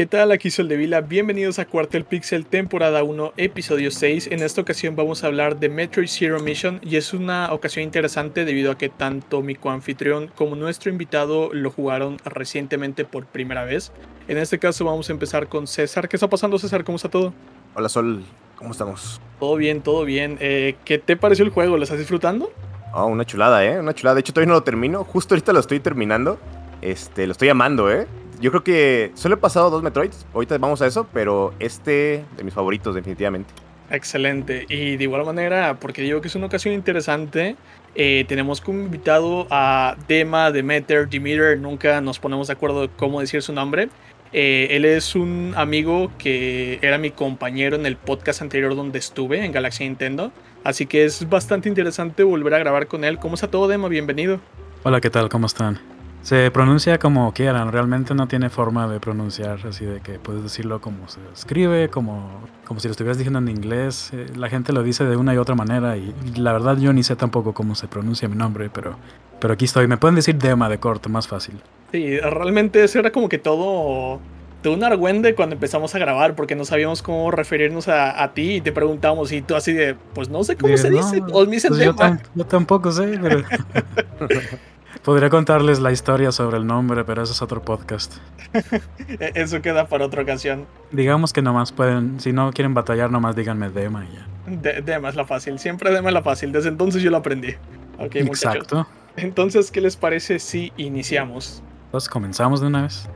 ¿Qué tal? Aquí Sol de Vila. Bienvenidos a Cuartel Pixel, temporada 1, episodio 6. En esta ocasión vamos a hablar de Metroid Zero Mission y es una ocasión interesante debido a que tanto mi coanfitrión como nuestro invitado lo jugaron recientemente por primera vez. En este caso vamos a empezar con César. ¿Qué está pasando César? ¿Cómo está todo? Hola Sol, ¿cómo estamos? Todo bien, todo bien. Eh, ¿Qué te pareció el juego? ¿Lo estás disfrutando? Oh, una chulada, ¿eh? Una chulada. De hecho, todavía no lo termino. Justo ahorita lo estoy terminando. Este, lo estoy amando, ¿eh? Yo creo que solo he pasado dos Metroids. Ahorita vamos a eso, pero este de mis favoritos, definitivamente. Excelente. Y de igual manera, porque digo que es una ocasión interesante, eh, tenemos como invitado a Dema, Demeter, Demeter, nunca nos ponemos de acuerdo de cómo decir su nombre. Eh, él es un amigo que era mi compañero en el podcast anterior donde estuve, en Galaxy Nintendo. Así que es bastante interesante volver a grabar con él. ¿Cómo está todo, Dema? Bienvenido. Hola, ¿qué tal? ¿Cómo están? Se pronuncia como quieran, realmente no tiene forma de pronunciar, así de que puedes decirlo como se escribe, como, como si lo estuvieras diciendo en inglés. Eh, la gente lo dice de una y otra manera y, la verdad yo ni sé tampoco cómo se pronuncia mi nombre, pero, pero aquí estoy. Me pueden decir Dema de corto, más fácil. Sí, realmente eso era como que todo, todo un argüende cuando empezamos a grabar porque no sabíamos cómo referirnos a, a ti y te preguntamos y tú así de, pues no sé cómo se dice, o me dicen pues yo, yo, tampoco sé, pero... Podría contarles la historia sobre el nombre, pero eso es otro podcast. Eso queda para otra ocasión. Digamos que nomás pueden, si no quieren batallar, nomás díganme Dema y ya. Dema es la fácil, siempre Dema es la fácil, desde entonces yo lo aprendí. Ok, Exacto. Entonces, ¿qué les parece si iniciamos? Pues comenzamos de una vez.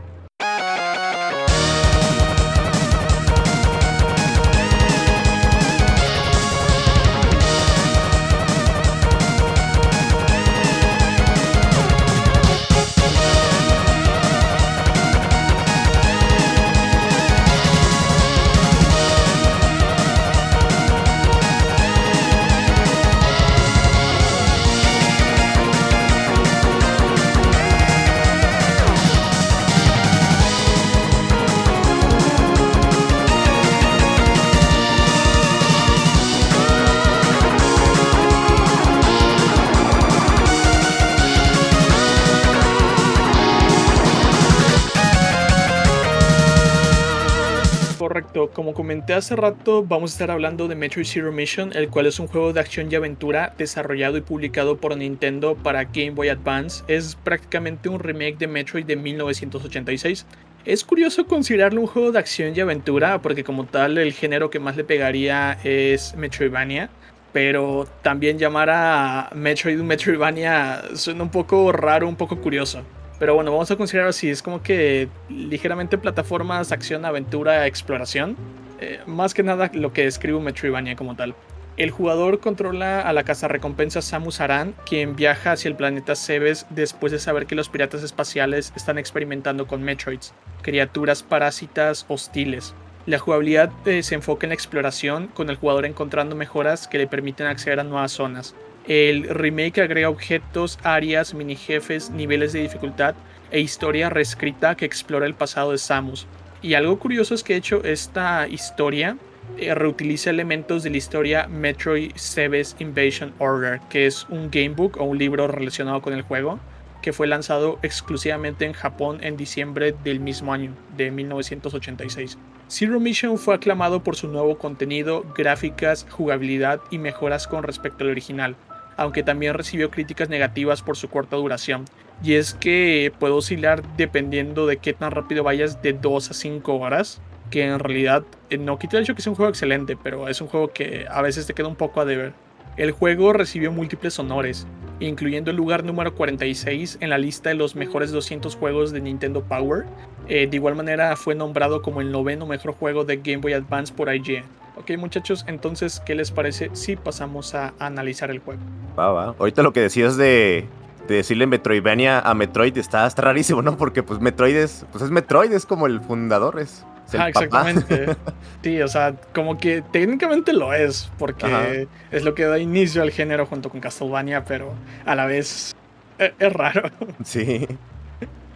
Como comenté hace rato, vamos a estar hablando de Metroid Zero Mission, el cual es un juego de acción y aventura desarrollado y publicado por Nintendo para Game Boy Advance. Es prácticamente un remake de Metroid de 1986. Es curioso considerarlo un juego de acción y aventura, porque como tal el género que más le pegaría es Metroidvania. Pero también llamar a Metroid un Metroidvania suena un poco raro, un poco curioso. Pero bueno, vamos a considerar así, es como que ligeramente plataformas, acción, aventura, exploración. Eh, más que nada lo que describe un Metroidvania como tal. El jugador controla a la recompensa Samus Aran, quien viaja hacia el planeta Cebes después de saber que los piratas espaciales están experimentando con Metroids, criaturas parásitas hostiles. La jugabilidad eh, se enfoca en exploración, con el jugador encontrando mejoras que le permiten acceder a nuevas zonas. El remake agrega objetos, áreas, mini jefes, niveles de dificultad e historia reescrita que explora el pasado de Samus. Y algo curioso es que de hecho esta historia eh, reutiliza elementos de la historia Metroid Sebes Invasion Order, que es un gamebook o un libro relacionado con el juego, que fue lanzado exclusivamente en Japón en diciembre del mismo año, de 1986. Zero Mission fue aclamado por su nuevo contenido, gráficas, jugabilidad y mejoras con respecto al original, aunque también recibió críticas negativas por su corta duración. Y es que puede oscilar dependiendo de qué tan rápido vayas de 2 a 5 horas, que en realidad eh, no quita el hecho que es un juego excelente, pero es un juego que a veces te queda un poco a deber. El juego recibió múltiples honores, incluyendo el lugar número 46 en la lista de los mejores 200 juegos de Nintendo Power. Eh, de igual manera fue nombrado como el noveno mejor juego de Game Boy Advance por IGN. Ok muchachos, entonces, ¿qué les parece si pasamos a analizar el juego? Va, va. Ahorita lo que decías de, decirle Metroidvania a Metroid está, rarísimo, ¿no? Porque pues Metroid es, pues es Metroid, es como el fundador, es, ah, exactamente. sí, o sea, como que técnicamente lo es, porque es lo que da inicio al género junto con Castlevania, pero a la vez e, es, raro. Sí.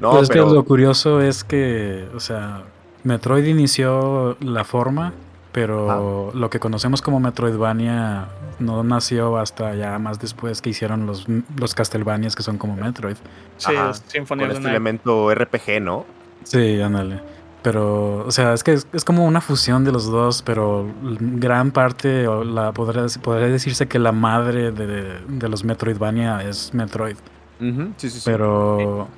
No, pues pero... lo curioso es que, o sea, Metroid inició la forma pero lo que conocemos como Metroidvania no nació hasta ya más después que hicieron los, los Castlevanias que son como Metroid. Sí, Ajá, con este elemento RPG, ¿no? Sí, ándale. Pero, o sea, es que es, como una fusión de los dos, pero gran parte, o la podría, podría decirse que la madre de, de los Metroidvania es Metroid. Sí, sí, sí. Pero.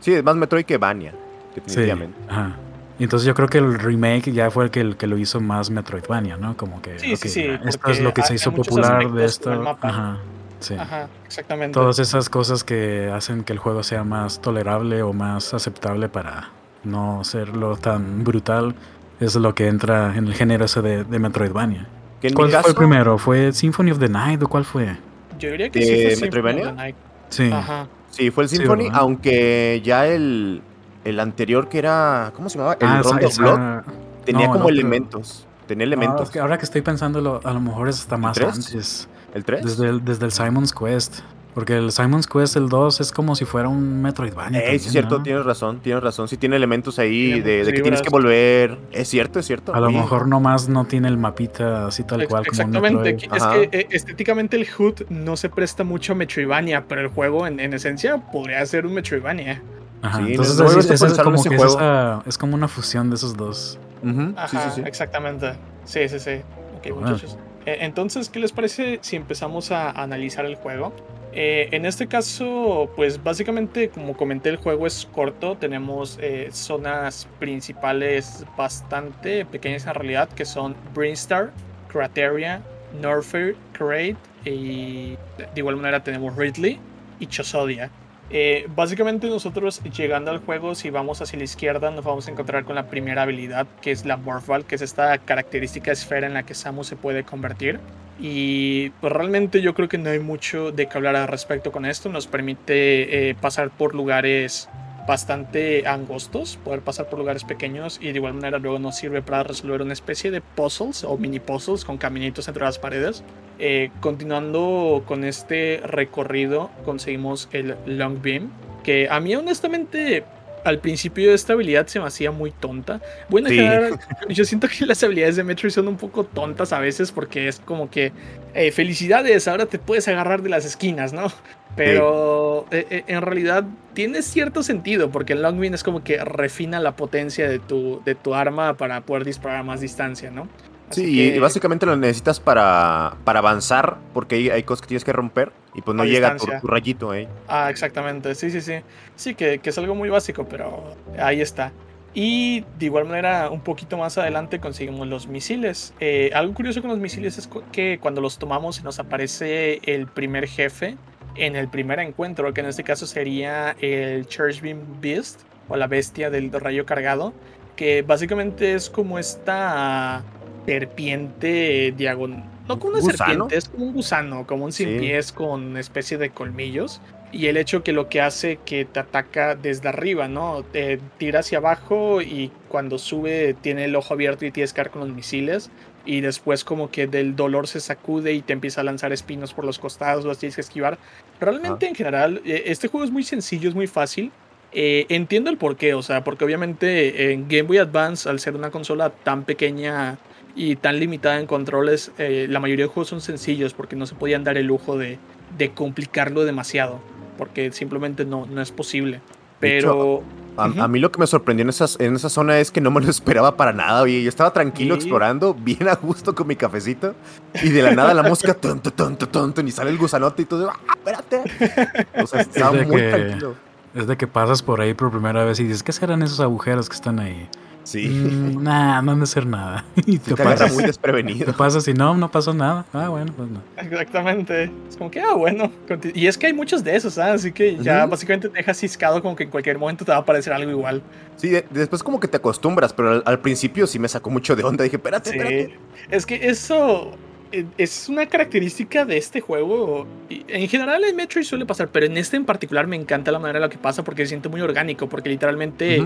Sí, es más Metroid que Vania, definitivamente. Sí, ajá. Y entonces yo creo que el remake ya fue el que, el que lo hizo más Metroidvania, ¿no? Como que. Sí, sí, sí. Esto es lo que se hizo popular de esto. Ajá. Sí. Ajá, exactamente. Todas esas cosas que hacen que el juego sea más tolerable o más aceptable para no serlo tan brutal es lo que entra en el género ese de, de Metroidvania. ¿Cuál fue el primero? ¿Fue Symphony of the Night o cuál fue? Yo diría que sí fue Metroidvania. Symphony of the Night. Sí. Ajá. Sí, fue el Symphony, aunque ya el, el anterior que era. ¿Cómo se llamaba? El ah, Rondo Blood. Tenía como elementos. Tenía elementos. ahora que estoy pensando, a lo mejor es hasta más antes. ¿El 3? Desde el, desde el Simon's Quest. Porque el Simon's Quest, el 2, es como si fuera un Metroidvania. Eh, es cierto, tienes razón, tienes razón. Sí tiene elementos ahí de, que tienes que volver. Es cierto, es cierto. A lo mejor nomás no tiene el mapita así tal cual Exactamente. como Exactamente. Es que eh, estéticamente el HUD no se presta mucho a Metroidvania, pero el juego en, esencia podría ser un Metroidvania. Ajá, entonces es, como que es, como una fusión de esos dos. Ajá, exactamente. Sí, sí, sí. Ok, muchachos. Eh, entonces, ¿qué les parece si empezamos a analizar el juego? Eh, en este caso, pues básicamente, como comenté, el juego es corto. Tenemos eh, zonas principales bastante pequeñas en realidad, que son Brinstar, Crateria, Norfair, Crate y de igual manera tenemos Ridley y Chosodia. Eh, básicamente nosotros llegando al juego, si vamos hacia la izquierda, nos vamos a encontrar con la primera habilidad, que es la Morphal, que es esta característica esfera en la que Samus se puede convertir. Y pues realmente yo creo que no hay mucho de que hablar al respecto con esto. Nos permite eh, pasar por lugares bastante angostos, poder pasar por lugares pequeños y de igual manera luego nos sirve para resolver una especie de puzzles o mini puzzles con caminitos entre las paredes. Eh, continuando con este recorrido conseguimos el Long Beam, que a mí honestamente al principio esta habilidad se me hacía muy tonta. Bueno, yo siento que las habilidades de Metroid son un poco tontas a veces porque es como que eh, felicidades, ahora te puedes agarrar de las esquinas, ¿no? Pero eh, eh, en realidad tiene cierto sentido porque el Long es como que refina la potencia de tu, de tu arma para poder disparar a más distancia, ¿no? sí, y básicamente lo necesitas para, para avanzar, porque hay, hay, cosas que tienes que romper y pues no llega tu, tu, rayito ahí. Ah, exactamente, sí, sí, sí. Sí, que, que, es algo muy básico, pero ahí está. Y de igual manera, un poquito más adelante conseguimos los misiles. Eh, algo curioso con los misiles es que cuando los tomamos nos aparece el primer jefe en el primer encuentro, que en este caso sería el Church Beam Beast, o la bestia del rayo cargado, que básicamente es como esta serpiente diagonal. No como una serpiente, es como un gusano, como un sin pies con una especie de colmillos. Y el hecho que lo que hace que te ataca desde arriba, ¿no? Te tira hacia abajo y cuando sube tiene el ojo abierto y tienes que dar con los misiles. Y después como que del dolor se sacude y te empieza a lanzar espinos por los costados, los tienes que esquivar. Realmente en general, eh, este juego es muy sencillo, es muy fácil. Eh, entiendo el porqué, o sea, porque obviamente en Game Boy Advance, al ser una consola tan pequeña, y tan limitada en controles, eh, la mayoría de juegos son sencillos porque no se podían dar el lujo de, de complicarlo demasiado, porque simplemente no, no es posible. Pero... a, mí lo que me sorprendió en, esas, en esa zona es que no me lo esperaba para nada, oye, yo estaba tranquilo explorando, bien a gusto con mi cafecito, y de la nada la música, tonto, tonto, tonto, y sale el gusanote y todo, ¡ah, espérate! O sea, estaba muy tranquilo. Es de que pasas por ahí por primera vez y dices, ¿qué serán esos agujeros que están ahí? Sí. Mm, nah, no han de ser nada. y te, pasa muy desprevenido. Te pasa si no, no pasó nada. Ah, bueno, pues no. Exactamente. Es como que, ah, bueno. Y es que hay muchos de esos, ¿sabes? Así que ya básicamente te dejas ciscado como que en cualquier momento te va a aparecer algo igual. Sí, después como que te acostumbras, pero al, principio sí me sacó mucho de onda. Dije, espérate, sí. espérate. Es que eso eh, es una característica de este juego. En general en Metroid suele pasar, pero en este en particular me encanta la manera en la que pasa porque se siente muy orgánico, porque literalmente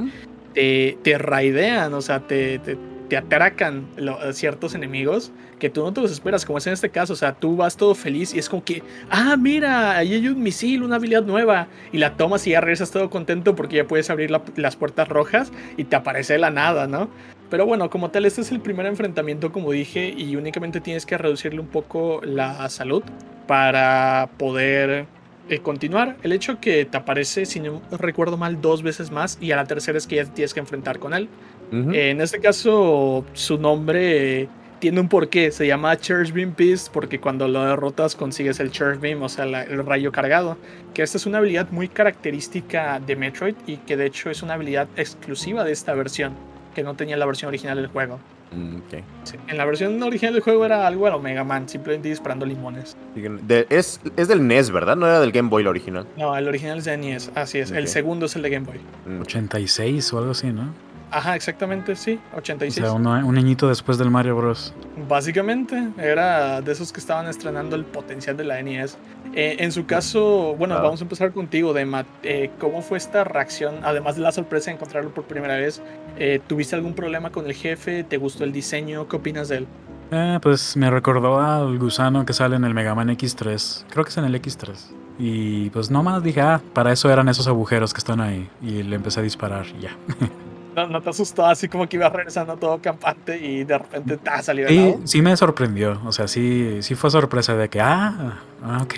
te, te raidean, o sea, te, te, te atracan ciertos enemigos que tú no te los esperas, como es en este caso, o sea, tú vas todo feliz y es como que, ah, mira, ahí hay un misil, una habilidad nueva, y la tomas y ya regresas todo contento porque ya puedes abrir las puertas rojas y te aparece la nada, ¿no? Pero bueno, como tal, este es el primer enfrentamiento, como dije, y únicamente tienes que reducirle un poco la salud para poder eh, continuar. El hecho que te aparece, si no recuerdo mal, dos veces más y a la tercera es que ya tienes que enfrentar con él. En este caso, su nombre tiene un porqué. Se llama Church Beam Beast porque cuando lo derrotas consigues el Church Beam, o sea, la- el rayo cargado. Que esta es una habilidad muy característica de Metroid y que de hecho es una habilidad exclusiva de esta versión, que no tenía la versión original del juego. Mm. Sí, En la versión original del juego era algo lo Mega Man, simplemente disparando limones. De- es, es del NES, ¿verdad? No era del Game Boy la original. No, el original es de NES, así es. El segundo es el de Game Boy. Mm, 86 o algo así, ¿no? Ajá, exactamente, sí, O 86. sea, uno- un añito después del Mario Bros. Básicamente, era de esos que estaban estrenando el potencial de la NES. Eh, en su caso, bueno, Ah. vamos a empezar contigo, Dema. Eh, ¿Cómo fue esta reacción? Además de la sorpresa de encontrarlo por primera vez, eh, ¿tuviste algún problema con el jefe? ¿Te gustó el diseño? ¿Qué opinas de él? Eh, pues me recordó al gusano que sale en el Mega Man X3. Creo que es en el X3. Y pues nomás dije, ah, para eso eran esos agujeros que están ahí. Y le empecé a disparar y ya. ¿No, no te asustó así como que ibas regresando todo campante y de repente te ha salido lado? sí me sorprendió. O sea, sí, sí fue sorpresa de que, ah, ah, ok.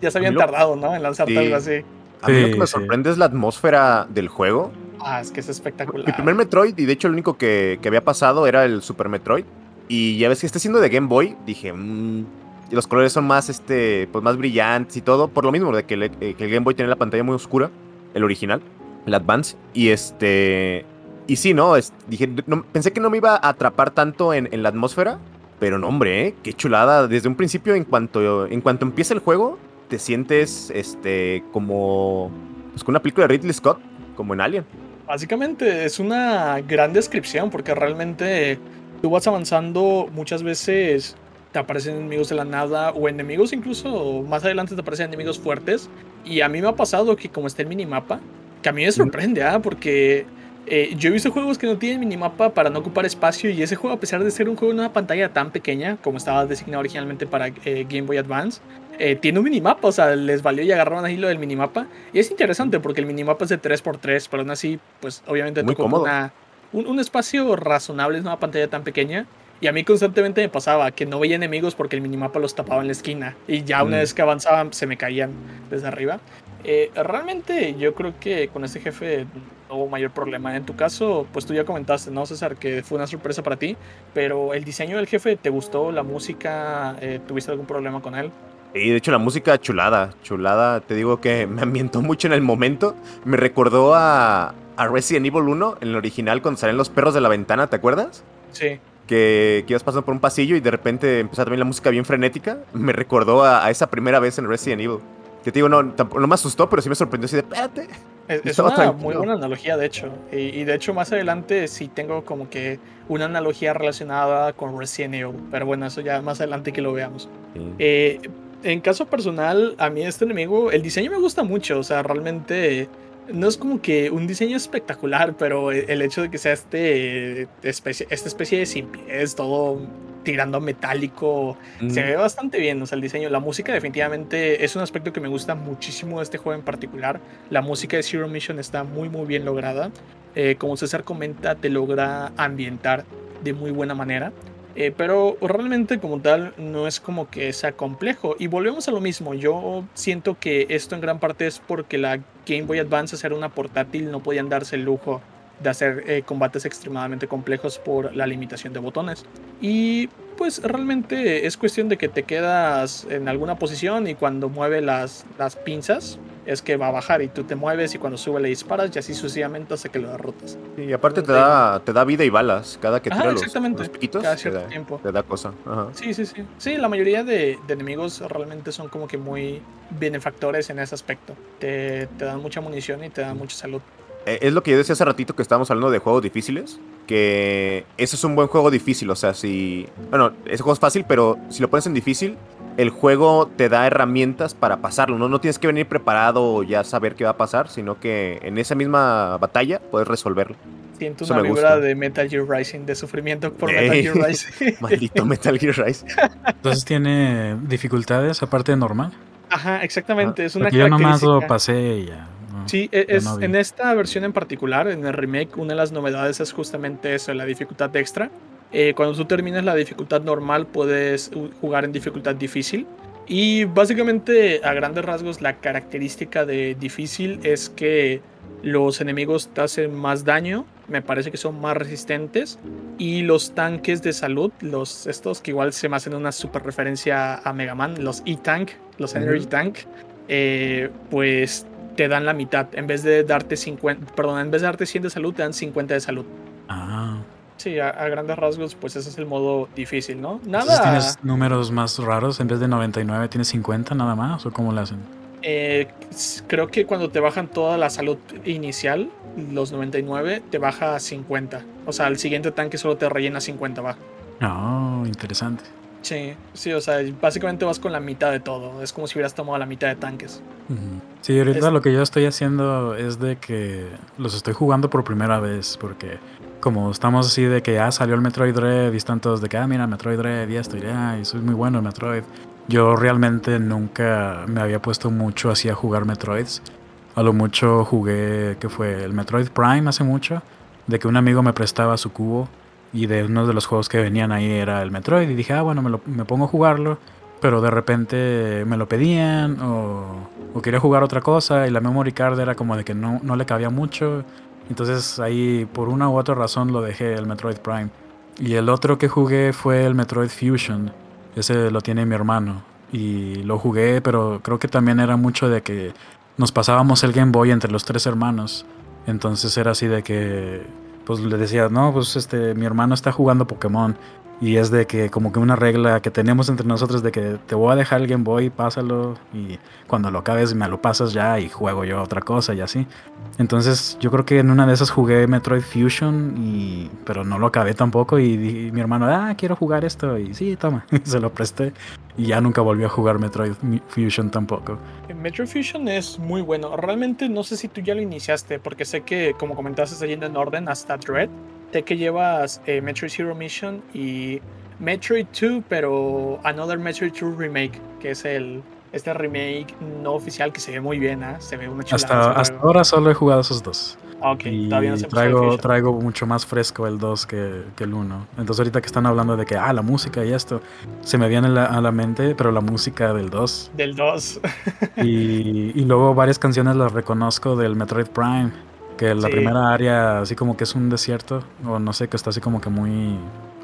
Ya se habían tardado, ¿no? En lanzarte Sí. algo así. A mí lo Sí, que me sí. sorprende es la atmósfera del juego. Ah, es que es espectacular. Mi primer Metroid, y de hecho el único que, que había pasado era el Super Metroid. Y ya ves que está siendo de Game Boy, dije, mmm, y los colores son más, este, pues más brillantes y todo. Por lo mismo de que, el- eh, que el Game Boy tiene la pantalla muy oscura, el original, el Advance. Y este, y sí, ¿no? Es- dije, no- pensé que no me iba a atrapar tanto en, en la atmósfera. Pero no, hombre, ¿eh? qué chulada. Desde un principio, en cuanto, en cuanto empieza el juego, te sientes, este, como, pues con una película de Ridley Scott, como en Alien. Básicamente es una gran descripción porque realmente tú vas avanzando muchas veces te aparecen enemigos de la nada o enemigos incluso más adelante te aparecen enemigos fuertes y a mí me ha pasado que como está el minimapa que a mí me sorprende ¿ah? porque eh, yo he visto juegos que no tienen minimapa para no ocupar espacio y ese juego a pesar de ser un juego en una pantalla tan pequeña como estaba designado originalmente para eh, Game Boy Advance eh, tiene un minimapa, o sea, les valió y agarraron ahí lo del minimapa. Y es interesante porque el minimapa es de 3x3, pero aún así, pues obviamente Muy tocó cómodo. una- un, un espacio razonable en una pantalla tan pequeña. Y a mí constantemente me pasaba que no veía enemigos porque el minimapa los tapaba en la esquina. Y ya una Mm. vez que avanzaban se me caían desde arriba. Eh, realmente yo creo que con este jefe no hubo mayor problema. En tu caso, pues tú ya comentaste, ¿no, César? Que fue una sorpresa para ti. Pero el diseño del jefe, ¿te gustó? ¿La música? Eh, ¿Tuviste algún problema con él? Y de hecho la música chulada, chulada, te digo que me ambientó mucho en el momento. Me recordó a, a Resident Evil 1, en el original, cuando salen los perros de la ventana, ¿te acuerdas? Sí. Que, que ibas pasando por un pasillo y de repente empezaba también la música bien frenética. Me recordó a, a esa primera vez en Resident Evil. Que te digo, no, tampoco- no me asustó, pero sí me sorprendió así de, espérate. Es, es una tranquilo. muy buena analogía, de hecho. Y, y de hecho, más adelante sí tengo como que una analogía relacionada con Resident Evil. Pero bueno, eso ya más adelante que lo veamos. Eh, en caso personal, a mí este enemigo, el diseño me gusta mucho. O sea, realmente no es como que un diseño espectacular, pero el hecho de que sea este especie, esta especie de sin pies, todo tirando metálico, Mm. se ve bastante bien, o sea, el diseño. La música definitivamente es un aspecto que me gusta muchísimo de este juego en particular. La música de Zero Mission está muy muy bien lograda. Eh, como César comenta, te logra ambientar de muy buena manera. Eh, pero realmente como tal no es como que sea complejo. Y volvemos a lo mismo. Yo siento que esto en gran parte es porque la Game Boy Advance, hacer una portátil, no podían darse el lujo de hacer eh, combates extremadamente complejos por la limitación de botones. Y pues realmente es cuestión de que te quedas en alguna posición y cuando mueve las, las pinzas es que va a bajar y tú te mueves y cuando sube le disparas y así sucesivamente hasta que lo derrotas. Y aparte te da, te da vida y balas. Cada que Ajá, tira los, exactamente. los piquitos, Cada te cierto da, tiempo. te da cosa. Ajá. Sí, sí, sí. Sí, la mayoría de, de enemigos realmente son como que muy benefactores en ese aspecto. Te, te dan mucha munición y te dan mucha salud. Eh, Es lo que yo decía hace ratito que estábamos hablando de juegos difíciles. Que ese es un buen juego difícil. O sea, si. Bueno, ese juego es fácil, pero si lo pones en difícil, el juego te da herramientas para pasarlo. No, no tienes que venir preparado o ya saber qué va a pasar, sino que en esa misma batalla puedes resolverlo. Siento Eso una vibra gusta. de Metal Gear Rising, de sufrimiento por Ey. Metal Gear Rising. Maldito Metal Gear Rise. Entonces tiene dificultades aparte de normal. Ajá, exactamente. Es una yo nomás lo pasé y ya. ¿No? Sí, e- es, no en esta versión en particular, en el remake, una de las novedades es justamente eso, la dificultad extra. Eh, cuando tú terminas la dificultad normal, puedes jugar en dificultad difícil. Y básicamente, a grandes rasgos, la característica de difícil es que los enemigos te hacen más daño me parece que son más resistentes. Y los tanques de salud, los estos que igual se me hacen una super referencia a Mega Man, los E-Tank, los Energy Tank, eh, pues te dan la mitad. En vez de darte 50, perdón, en vez de darte 100 de salud, te dan 50 de salud. Ah. Sí, a, grandes rasgos, pues ese es el modo difícil, ¿no? Nada. ¿Tienes números más raros? En vez de 99, ¿tienes 50 nada más? ¿O cómo lo hacen? Eh, creo que cuando te bajan toda la salud inicial, los 99, te baja a 50. O sea, el siguiente tanque solo te rellena 50 va. Oh, interesante. Sí, sí, o sea, básicamente vas con la mitad de todo. Es como si hubieras tomado la mitad de tanques. Sí, ahorita lo que yo estoy haciendo es de que los estoy jugando por primera vez, porque como estamos así de que ya salió el Metroid Dread y están todos de que, ah, mira, Metroid Dread y esto, y, ah, y soy muy bueno en Metroid. Yo realmente nunca me había puesto mucho así a jugar Metroids. A lo mucho jugué, que fue el Metroid Prime hace mucho, de que un amigo me prestaba su cubo y de uno de los juegos que venían ahí era el Metroid y dije, ah, bueno, me, lo, me pongo a jugarlo, pero de repente me lo pedían o, quería jugar otra cosa y la memory card era como de que no, no le cabía mucho. Entonces ahí por una u otra razón lo dejé el Metroid Prime. Y el otro que jugué fue el Metroid Fusion. Ese lo tiene mi hermano. Y lo jugué, pero creo que también era mucho de que nos pasábamos el Game Boy entre los tres hermanos. Entonces era así de que pues le decía, no, pues este, mi hermano está jugando Pokémon. Y es de que como que una regla que tenemos entre nosotros de que te voy a dejar el Game Boy, pásalo y cuando lo acabes me lo pasas ya y juego yo otra cosa y así. Entonces yo creo que en una de esas jugué Metroid Fusion y pero no lo acabé tampoco y, mi hermano, ah, quiero jugar esto y sí, toma, se lo presté y ya nunca volvió a jugar Metroid Fusion tampoco. Metroid Fusion es muy bueno. Realmente no sé si tú ya lo iniciaste porque sé que como comentaste está yendo en orden hasta Dread Sé que llevas eh, Metroid Zero Mission y Metroid 2, pero Another Metroid 2 Remake, que es el este remake no oficial que se ve muy bien, ¿eh? se ve una chulada. Hasta, hasta ahora solo he jugado esos dos. Ok, y todavía no se traigo, traigo mucho más fresco el 2 que, que, el 1. Entonces ahorita que están hablando de que, ah, la música y esto, se me viene a la mente, pero la música del 2. Del 2. y, y luego varias canciones las reconozco del Metroid Prime. Que la primera área así como que es un desierto, o no sé, que está así como que muy...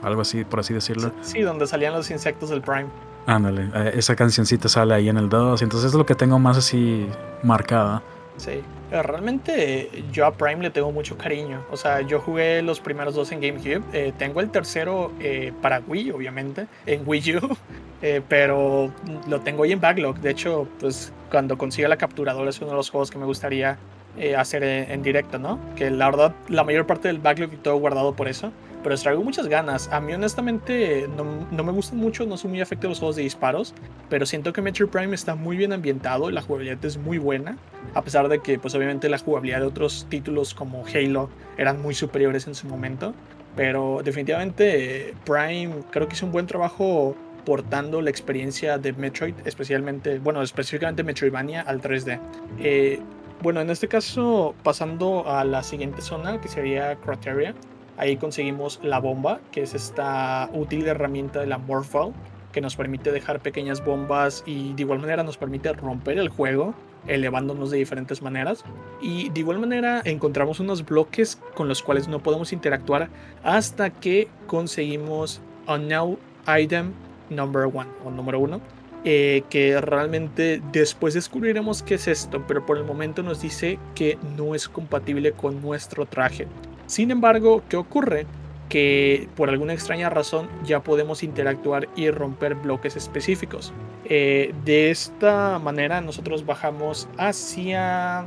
algo así, por así decirlo. Sí, donde salían los insectos del Prime. Ándale, eh, esa cancioncita sale ahí en el 2, entonces es lo que tengo más así marcada. Sí, realmente yo a Prime le tengo mucho cariño. O sea, yo jugué los primeros dos en GameCube. Eh, tengo el tercero eh, para Wii, obviamente, en Wii U. pero lo tengo ahí en backlog. De hecho, pues cuando consiga la capturadora es uno de los juegos que me gustaría eh, hacer en, directo, ¿no? Que la verdad, la mayor parte del backlog y todo guardado por eso. Pero les traigo muchas ganas. A mí, honestamente, no, no me gustan mucho, no soy muy afecto a los juegos de disparos. Pero siento que Metro Prime está muy bien ambientado la jugabilidad es muy buena. A pesar de que, pues, obviamente, la jugabilidad de otros títulos como Halo eran muy superiores en su momento. Pero definitivamente, Prime creo que hizo un buen trabajo portando la experiencia de Metroid, especialmente, bueno, específicamente Metroidvania al 3D. Eh, bueno, en este caso, pasando a la siguiente zona, que sería Crateria, ahí conseguimos la bomba, que es esta útil herramienta de la Morphal, que nos permite dejar pequeñas bombas y de igual manera nos permite romper el juego, elevándonos de diferentes maneras. Y de igual manera encontramos unos bloques con los cuales no podemos interactuar hasta que conseguimos Unknown Item Number One, o número uno eh, que realmente después descubriremos qué es esto, pero por el momento nos dice que no es compatible con nuestro traje. Sin embargo, ¿qué ocurre? Que por alguna extraña razón ya podemos interactuar y romper bloques específicos. Eh, de esta manera nosotros bajamos hacia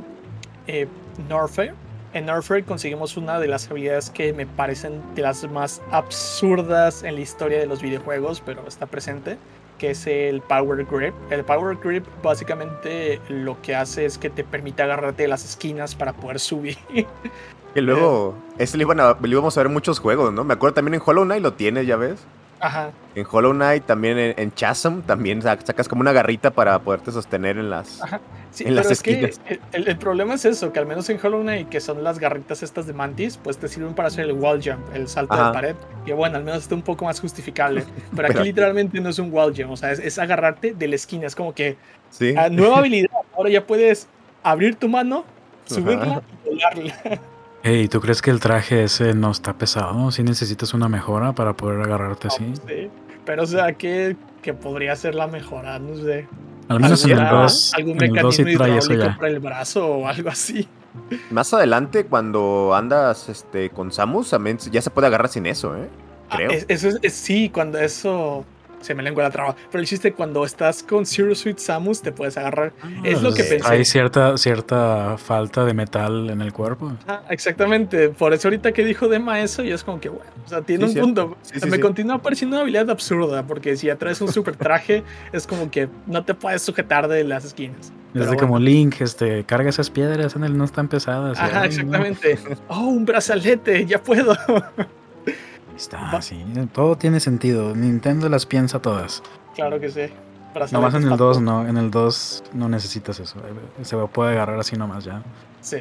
eh. En Norfair conseguimos una de las habilidades que me parecen de las más absurdas en la historia de los videojuegos, pero está presente que es el Power Grip. El Power Grip básicamente lo que hace es que te permite agarrarte de las esquinas para poder subir. Y luego, ese le, iban a, íbamos a ver muchos juegos, ¿no? Me acuerdo también en Hollow Knight lo tienes, ya ves. Ajá. En Hollow Knight, también en, Chasm, también sacas como una garrita para poderte sostener en las, Ajá. Sí, en las esquinas. el, problema es eso, que al menos en Hollow Knight, que son las garritas estas de Mantis, pues te sirven para hacer el wall jump, el salto de pared. Que bueno, al menos está un poco más justificable. Pero aquí literalmente no es un wall jump, o sea, es, agarrarte de la esquina. Es como que ¿Sí? nueva habilidad. Ahora ya puedes abrir tu mano, subirla y volarla. Hey, ¿tú crees que el traje ese no está pesado? ¿Si necesitas una mejora para poder agarrarte así? No, sí. Pero, o sea, ¿qué, qué podría ser la mejora? No sé. Al menos en el ¿Alguna- 2, ¿Algún en el 2 sí mecanismo trae eso hidráulico ya. para el brazo o algo así? Más adelante, cuando andas este, con Samus, también ya se puede agarrar sin eso, ¿eh? Ah, Creo. es- eso es, es- sí, cuando eso se me lengua la traba. Pero el chiste cuando estás con Zero Suit Samus te puedes agarrar. Es lo que pensé. Hay cierta, cierta falta de metal en el cuerpo. Ah, exactamente. Por eso ahorita que dijo Dema eso, y es como que bueno, o sea, tiene Sí, un cierto. punto. Sí, sí, me sí. continúa pareciendo una habilidad absurda, porque si ya traes un super traje, es como que no te puedes sujetar de las esquinas. Es Pero de bueno. como Link, este, carga esas piedras en él, no están pesadas. y, Ajá, no. exactamente. Oh, un brazalete, ya puedo. Está, Va- sí, todo tiene sentido. Nintendo las piensa todas. claro que sí. Nomás en el para 2 todo. no, en el 2 no necesitas eso. Se puede agarrar así nomás ya. Sí,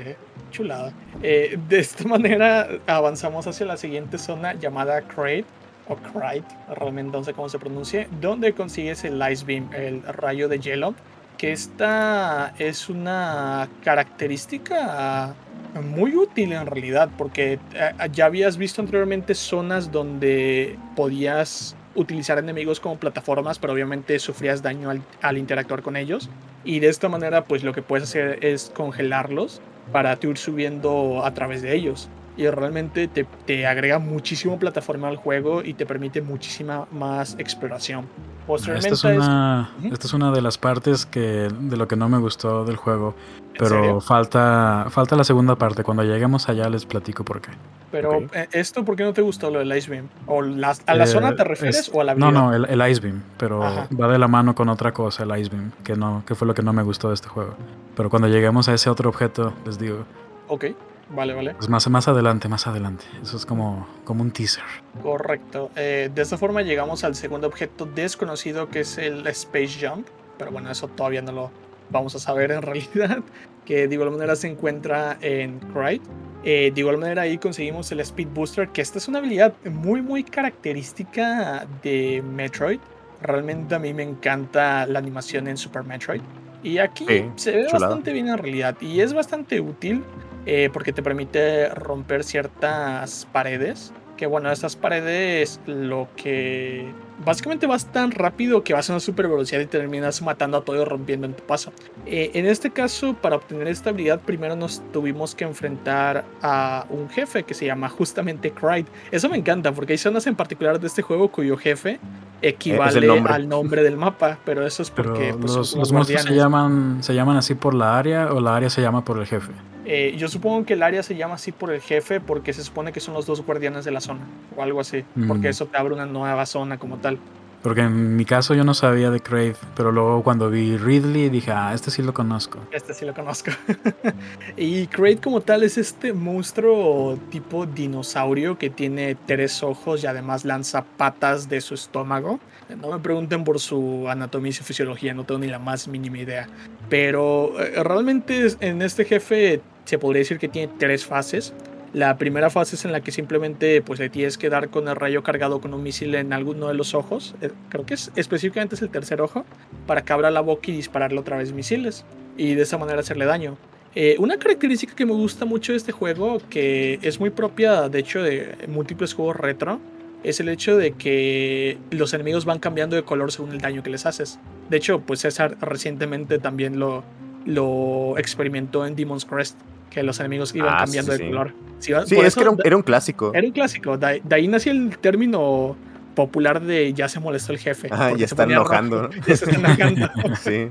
chulada. Eh, de esta manera avanzamos hacia la siguiente zona llamada Crate o Crate, realmente no sé cómo se pronuncie, donde consigues el Ice Beam, el rayo de hielo, que esta es una característica muy útil en realidad, porque eh, ya habías visto anteriormente zonas donde podías utilizar enemigos como plataformas, pero obviamente sufrías daño al, al interactuar con ellos. Y de esta manera, pues lo que puedes hacer es congelarlos para tú ir subiendo a través de ellos. Y realmente te, te agrega muchísimo plataforma al juego y te permite muchísima más exploración. Posteriormente, Esta es, una, Ujú. esta es una de las partes que, de lo que no me gustó del juego. ¿en Pero falta, falta la segunda parte. Cuando lleguemos allá les platico por qué. Pero Ok. eh, esto, ¿por qué no te gustó lo del Ice Beam? ¿O las- ¿A la Eh, zona te refieres es- o a la No, habilidad? no, el, el Ice Beam. Pero Ajá. va de la mano con otra cosa, el Ice Beam. Que, no, que fue lo que no me gustó de este juego. Pero cuando lleguemos a ese otro objeto, les digo. Ok, vale, vale. Pues más, más adelante, más adelante. Eso es como, como un teaser. Correcto. Eh, de esta forma llegamos al segundo objeto desconocido que es el Space Jump. Pero bueno, eso todavía no lo vamos a saber en realidad. Que de igual manera se encuentra en Crate. Eh, de igual manera ahí conseguimos el Speed Booster, que esta es una habilidad muy muy característica de Metroid. Realmente a mí me encanta la animación en Super Metroid. Y aquí Sí, se ve chulada. bastante bien en realidad. Y es bastante útil eh, porque te permite romper ciertas paredes. Que bueno, estas paredes lo que... Básicamente vas tan rápido que vas a una super velocidad y terminas matando a todo y rompiendo en tu paso. Eh, en este caso, para obtener esta habilidad, primero nos tuvimos que enfrentar a un jefe que se llama justamente Cryde. Eso me encanta porque hay zonas en particular de este juego cuyo jefe equivale nombre. al nombre del mapa, pero eso es Pero porque pues, los, los monstruos se llaman, se llaman así por la área o la área se llama por el jefe. Eh, yo supongo que el área se llama así por el jefe porque se supone que son los dos guardianes de la zona o algo así, porque Mm. eso te abre una nueva zona como tal. Porque en mi caso yo no sabía de Crave, pero luego cuando vi Ridley dije, ah, este sí lo conozco. Este sí lo conozco. y Kraid como tal es este monstruo tipo dinosaurio que tiene tres ojos y además lanza patas de su estómago. No me pregunten por su anatomía y fisiología, no tengo ni la más mínima idea. Pero eh, realmente en este jefe se podría decir que tiene tres fases. La primera fase es en la que simplemente pues le tienes que dar con el rayo cargado con un misil en alguno de los ojos. Eh, Creo que es, específicamente es el tercer ojo. Para que abra la boca y dispararle otra vez misiles. Y de esa manera hacerle daño. Eh, una característica que me gusta mucho de este juego, que es muy propia de hecho de múltiples juegos retro, es el hecho de que los enemigos van cambiando de color según el daño que les haces. De hecho, pues César recientemente también lo, lo experimentó en Demon's Crest, que los enemigos iban Ah, cambiando sí, de sí. color. Sí, es eso que era un, da- era un clásico. era un clásico. De, de ahí nació el término popular de ya se molestó el jefe. Porque ya se están ponía rojo. enojando, ¿no? Ya se está enojando. sí,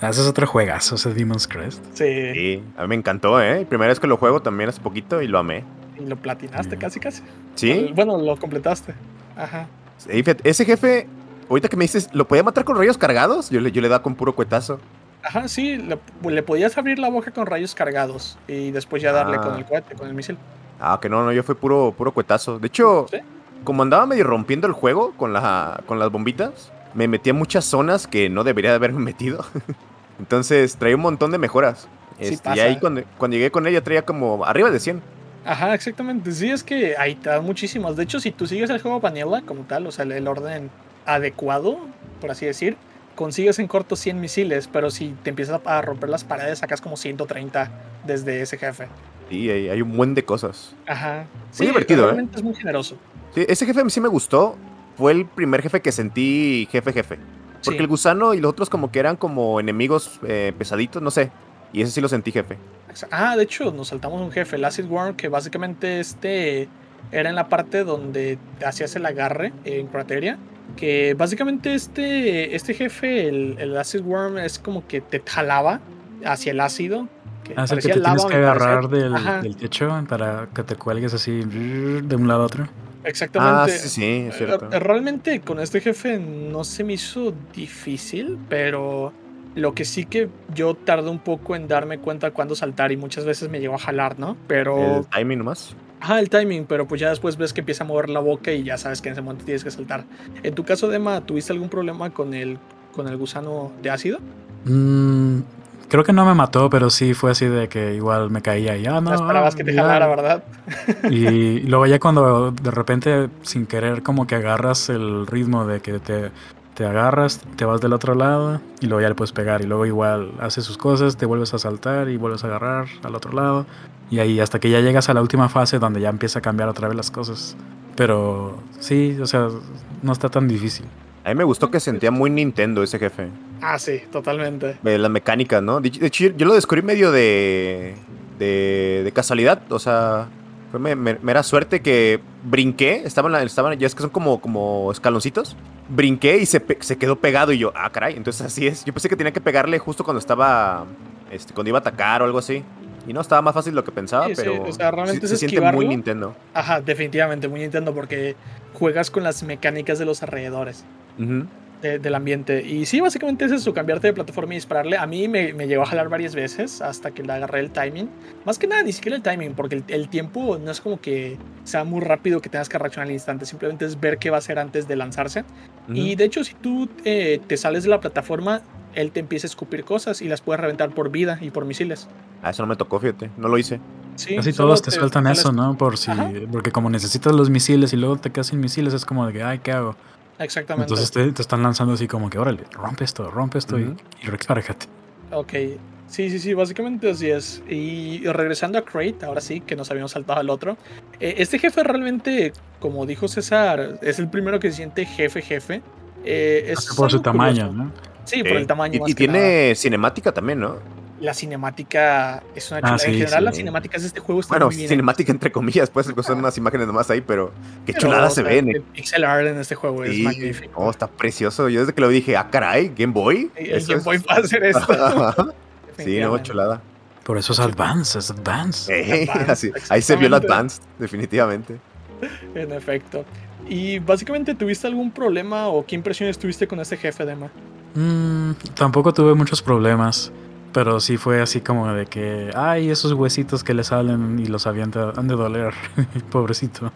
Ah, ese es otro juegazo, ese Demon's Crest. sí. sí. A mí me encantó, ¿eh? Primera vez que lo juego también hace poquito y lo amé. Y lo platinaste Mm. casi, casi. Sí, Bueno, lo completaste. Ajá. Fíjate, ese jefe, ahorita que me dices, ¿lo podía matar con rayos cargados? Yo le, yo le daba con puro cuetazo. Ajá, sí, le, le podías abrir la boca con rayos cargados y después ya darle Ah. con el cohete, con el misil. Ah, que no, no, yo fue puro, puro cuetazo. De hecho, ¿Sí? como andaba medio rompiendo el juego con, la, con las bombitas, me metí a muchas zonas que no debería de haberme metido. Entonces traía un montón de mejoras. Sí Este, y ahí cuando, cuando llegué con ella traía como arriba de 100. Ajá, exactamente. Sí, es que ahí te dan muchísimos. De hecho, si tú sigues el juego Vanilla como tal, o sea, el, orden adecuado, por así decir, consigues en corto 100 misiles, pero si te empiezas a romper las paredes, sacas como 130 desde ese jefe. Sí, hay, hay un buen de cosas. Ajá. Muy divertido, ¿eh? es muy generoso. Sí, ese jefe sí me gustó. Fue el primer jefe que sentí jefe jefe. Porque Sí. el gusano y los otros como que eran como enemigos eh, pesaditos, no sé. Y ese sí lo sentí jefe. Ah, de hecho, nos saltamos un jefe, el Acid Worm, que básicamente este era en la parte donde hacías el agarre en Crateria. Que básicamente este, este jefe, el, el Acid Worm, es como que te jalaba hacia el ácido. Que Ah, es el que te tienes lava, que me parecía. agarrar del, del techo para que te cuelgues así de un lado a otro. Ah, Exactamente. sí, sí, es cierto. Eh, Realmente con este jefe no se me hizo difícil, pero lo que sí que yo tardé un poco en darme cuenta cuándo saltar y muchas veces me llegó a jalar, ¿no? Pero... El timing nomás. Ajá, el timing, pero pues ya después ves que empieza a mover la boca y ya sabes que en ese momento tienes que saltar. En tu caso, Dema, ¿tuviste algún problema con el, con el gusano de ácido? Mm, creo que no me mató, pero sí fue así de que igual me caía y ya no. No esperabas que te ya. jalara, ¿verdad? Y luego ya cuando de repente sin querer como que agarras el ritmo de que te, te agarras, te vas del otro lado y luego ya le puedes pegar y luego igual haces sus cosas, te vuelves a saltar y vuelves a agarrar al otro lado y ahí hasta que ya llegas a la última fase donde ya empieza a cambiar otra vez las cosas. Pero sí, o sea, no está tan difícil. A mí me gustó que sentía muy Nintendo ese jefe. Ah, sí, totalmente. Las mecánicas, ¿no? De de hecho, yo lo descubrí medio de, de, de casualidad. O sea, fue me- me- mera suerte que brinqué. Estaban, la- estaban ya es que son como, como escaloncitos. Brinqué y se, se quedó pegado. Y yo, ah, caray. Entonces así es. Yo pensé que tenía que pegarle justo cuando estaba. Este, cuando iba a atacar o algo así. Y no, estaba más fácil de lo que pensaba, Sí, sí, pero. o sea, realmente es se siente muy. Nintendo. Ajá, definitivamente, muy Nintendo porque juegas con las mecánicas de los alrededores. Ujú. De- del ambiente. Y sí, básicamente es eso, cambiarte de plataforma y dispararle. A mí me, me llegó a jalar varias veces hasta que le agarré el timing. Más que nada, ni siquiera el timing, porque el, el tiempo no es como que sea muy rápido que tengas que reaccionar al instante. Simplemente es ver qué va a hacer antes de lanzarse. Ujú. Y de hecho, si tú eh, te sales de la plataforma, él te empieza a escupir cosas y las puedes reventar por vida y por misiles. Ah, eso no me tocó, fíjate. No lo hice. Sí, Casi todos te, sueltan sales- eso, ¿no? Por si, Ajá. porque como necesitas los misiles y luego te quedas sin misiles, es como de que, ay, ¿qué hago? Exactamente. Entonces te, te están lanzando así como que, órale, rompe esto, rompe esto y- Ujú. y, recárgate. Ok. Sí, sí, sí, básicamente así es. Y regresando a Crate, ahora sí, que nos habíamos saltado al otro. eh, este jefe realmente, como dijo César, es el primero que se siente jefe, jefe. Eh, es Por su tamaño, curioso. ¿no? Sí, por Eh, el tamaño. Y, más y que nada. tiene cinemática también, ¿no? La cinemática es una Ah, chulada. sí, en general, sí. las cinemáticas de este juego están Bueno, muy bien. cinemática entre comillas, pues son unas imágenes nomás ahí, pero qué Pero, chulada se sea, ven. El eh. pixel art en este juego es magnífico. oh, está precioso. Yo desde que lo dije, ah, caray, Game Boy. El Game Boy va a hacer esto. sí, no, chulada. Por eso es Advance, es Advance. Eh, Advanced, así, ahí se vio el. Advanced, definitivamente. En efecto. Y básicamente, ¿tuviste algún problema o qué impresiones tuviste con este jefe, Dema? Mm, tampoco tuve muchos problemas, pero sí fue así como de que, ay, esos huesitos que le salen y los avienta, han de doler, pobrecito.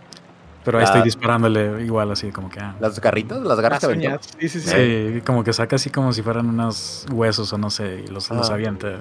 Pero ahí La- estoy disparándole igual así como que... ah. Las garritas, las garras que. Sí, sí, sí. Sí, como que saca así como si fueran unos huesos o no sé, y los, los Ah. avienta.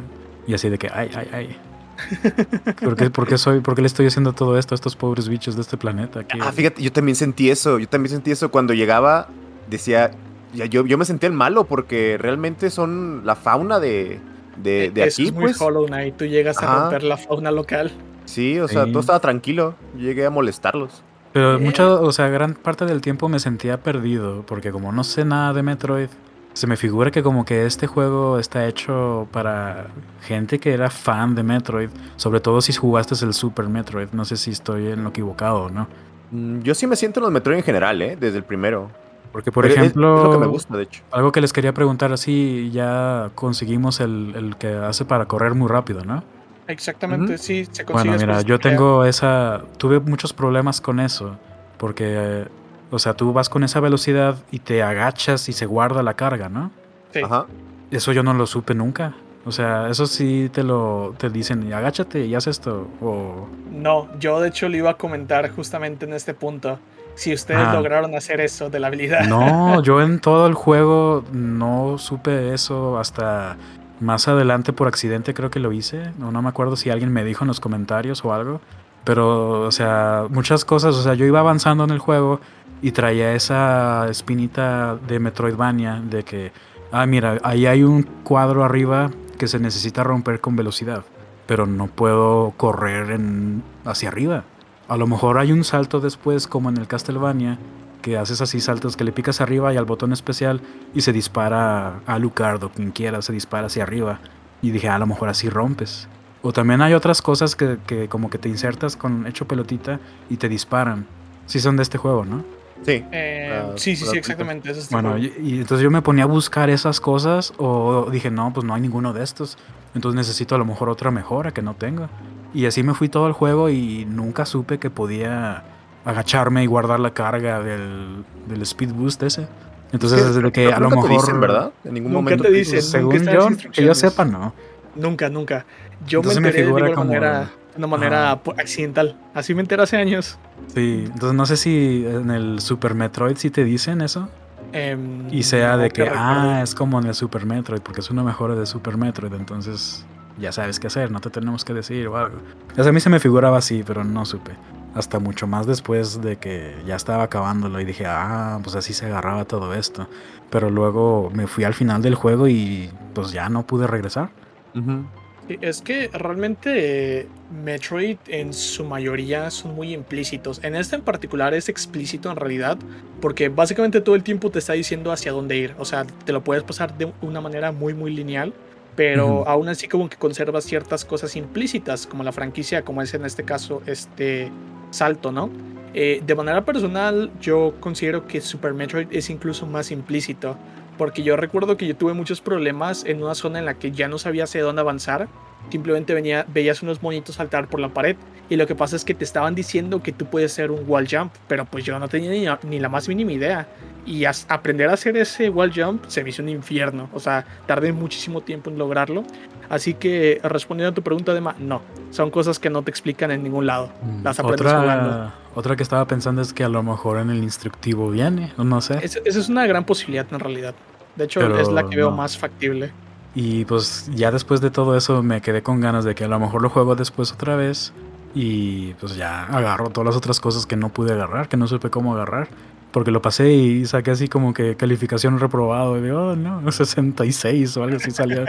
Y así de que, ay, ay, ay. ¿Por qué, por qué soy, por qué le estoy haciendo todo esto a estos pobres bichos de este planeta? ¿Qué- Ah, fíjate, yo también sentí eso. Yo también sentí eso cuando llegaba. Decía, ya, yo, yo me sentía el malo porque realmente son la fauna de, de, de Eso aquí, es muy pues. Hollow Knight. Tú llegas a romper la fauna local. Sí, o sea, Sí. todo estaba tranquilo. Yo llegué a molestarlos. Pero Eh. mucha, o sea, gran parte del tiempo me sentía perdido, porque como no sé nada de Metroid, se me figura que como que este juego está hecho para gente que era fan de Metroid, sobre todo si jugaste el Super Metroid, no sé si estoy en lo equivocado o no. Mm, Yo sí me siento en los Metroid en general, ¿eh? Desde el primero. Porque por Pero ejemplo, Es, lo que me gusta, de hecho. algo que les quería preguntar así, ya conseguimos el, el que hace para correr muy rápido, ¿no? Exactamente, sí, se consigue. Bueno, mira, yo tengo esa. Tuve muchos problemas con eso. Porque, eh, o sea, tú vas con esa velocidad y te agachas y se guarda la carga, ¿no? Sí. Ajá. Eso yo no lo supe nunca. O sea, eso sí te lo te dicen, agáchate y haz esto. O. No, yo de hecho le iba a comentar justamente en este punto. Si ustedes Ah. lograron hacer eso de la habilidad. No, yo en todo el juego no supe eso hasta más adelante por accidente creo que lo hice. No, no me acuerdo si alguien me dijo en los comentarios o algo. Pero, o sea, muchas cosas. O sea, yo iba avanzando en el juego y traía esa espinita de Metroidvania de que, ah, mira, ahí hay un cuadro arriba que se necesita romper con velocidad. pero no puedo correr en, hacia arriba. A lo mejor hay un salto después, como en el Castlevania, que haces así saltos que le picas arriba y al botón especial y se dispara a Lucard o quien quiera, se dispara hacia arriba. Y dije, a lo mejor así rompes. O también hay otras cosas que, que como que te insertas con hecho pelotita y te disparan. Sí son de este juego, ¿no? Sí. Eh, Ah, sí, sí, sí, exactamente. eso es Bueno, y, y entonces yo me ponía a buscar esas cosas o dije, no, pues no hay ninguno de estos. Entonces necesito a lo mejor otra mejora que no tengo. Y así me fui todo el juego y nunca supe que podía agacharme y guardar la carga del, del speed boost ese. Entonces Sí, desde que pero a lo nunca te mejor... dicen, ¿verdad? En ningún Nunca momento te dicen. pues, según yo, que yo sepa, no. Nunca, nunca. Yo Entonces me me enteré de figura igual como- manera, de una manera accidental. Así me enteré hace años. Sí, entonces no sé si en el Super Metroid sí te dicen eso. Em, Y sea no de que que, ah, es como en el Super Metroid, porque es una mejora de Super Metroid, entonces ya sabes qué hacer, no te tenemos que decir o algo. O sea, a mí se me figuraba así, pero no supe. Hasta mucho más después de que ya estaba acabándolo y dije, ah, pues así se agarraba todo esto. Pero luego me fui al final del juego y pues ya no pude regresar. Ujú. Sí, Es que realmente eh, Metroid en su mayoría son muy implícitos. En este en particular es explícito en realidad, porque básicamente todo el tiempo te está diciendo hacia dónde ir. O sea, te lo puedes pasar de una manera muy muy lineal, pero Ujú. aún así como que conservas ciertas cosas implícitas, como la franquicia, como es en este caso este salto, ¿no? Eh, de manera personal, yo considero que Super Metroid es incluso más implícito. Porque yo recuerdo que yo tuve muchos problemas en una zona en la que ya no sabía hacia dónde avanzar. Simplemente venía, veías unos monitos saltar por la pared. Y lo que pasa es que te estaban diciendo que tú puedes hacer un wall jump. Pero pues yo no tenía ni, ni la más mínima idea. Y aprender a hacer ese wall jump se me hizo un infierno. O sea, tardé muchísimo tiempo en lograrlo. Así que respondiendo a tu pregunta, Dema, no. Son cosas que no te explican en ningún lado. Las aprendes jugando. Otra, otra que estaba pensando es que a lo mejor en el instructivo viene, no sé. Es- Esa es una gran posibilidad en realidad. De hecho, Pero es la que veo no. más factible. Y pues ya después de todo eso me quedé con ganas de que a lo mejor lo juego después otra vez y pues ya agarro todas las otras cosas que no pude agarrar, que no supe cómo agarrar. Porque lo pasé y saqué así como que calificación reprobado. Y digo, oh no, 66 o algo así salió.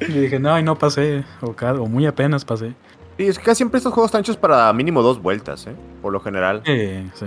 y dije, no, y no pasé. O, muy apenas pasé. Sí, es que casi siempre estos juegos están hechos para mínimo dos vueltas, ¿eh? Por lo general. Sí, sí.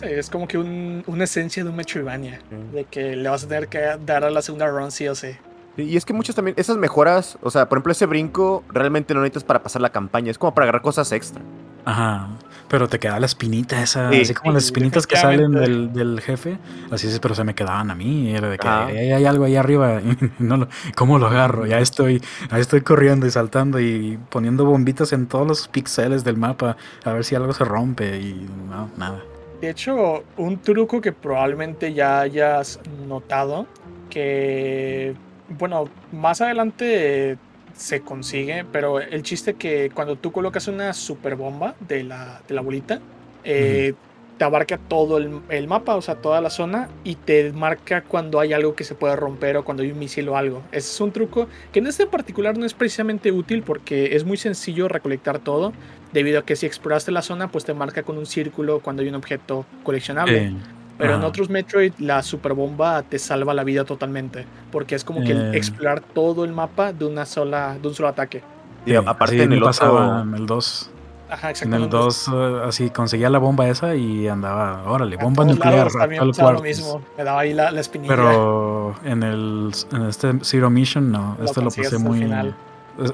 Sí, es como que un- una esencia de un Metroidvania. Sí. De que le vas a tener que dar a la segunda run sí o sí. Y es que muchas también, esas mejoras, o sea, por ejemplo, ese brinco realmente no necesitas para pasar la campaña, es como para agarrar cosas extra. Ajá. Pero te queda la espinita esa, Sí. así como las espinitas que salen del, del jefe. Así es, pero se me quedaban a mí. Era de que. "Ey, hay algo ahí arriba. y no lo- ¿Cómo lo agarro? Ya estoy, ya estoy corriendo y saltando y poniendo bombitas en todos los píxeles del mapa a ver si algo se rompe y no, nada. De hecho, un truco que probablemente ya hayas notado, que, bueno, más adelante eh, se consigue, pero el chiste que cuando tú colocas una super bomba de la, de la bolita, eh, te abarca todo el, el mapa, o sea, toda la zona, y te marca cuando hay algo que se puede romper o cuando hay un misil o algo. Ese es un truco que en este particular no es precisamente útil porque es muy sencillo recolectar todo, debido a que si exploraste la zona, pues te marca con un círculo cuando hay un objeto coleccionable. Eh, Pero en ajá. otros Metroid la superbomba te salva la vida totalmente, porque es como que el Eh. explorar todo el mapa de una sola de un solo ataque. Y Sí, aparte en el pasaba otro... en el 2. Ajá, En exactamente. el 2, eh, así conseguía la bomba esa y andaba, órale, A bomba nuclear. lados a también pasaba lo cuarto. mismo. Me daba ahí la, la espinilla. Pero en el en este Zero Mission no, Lo este lo pasé muy final.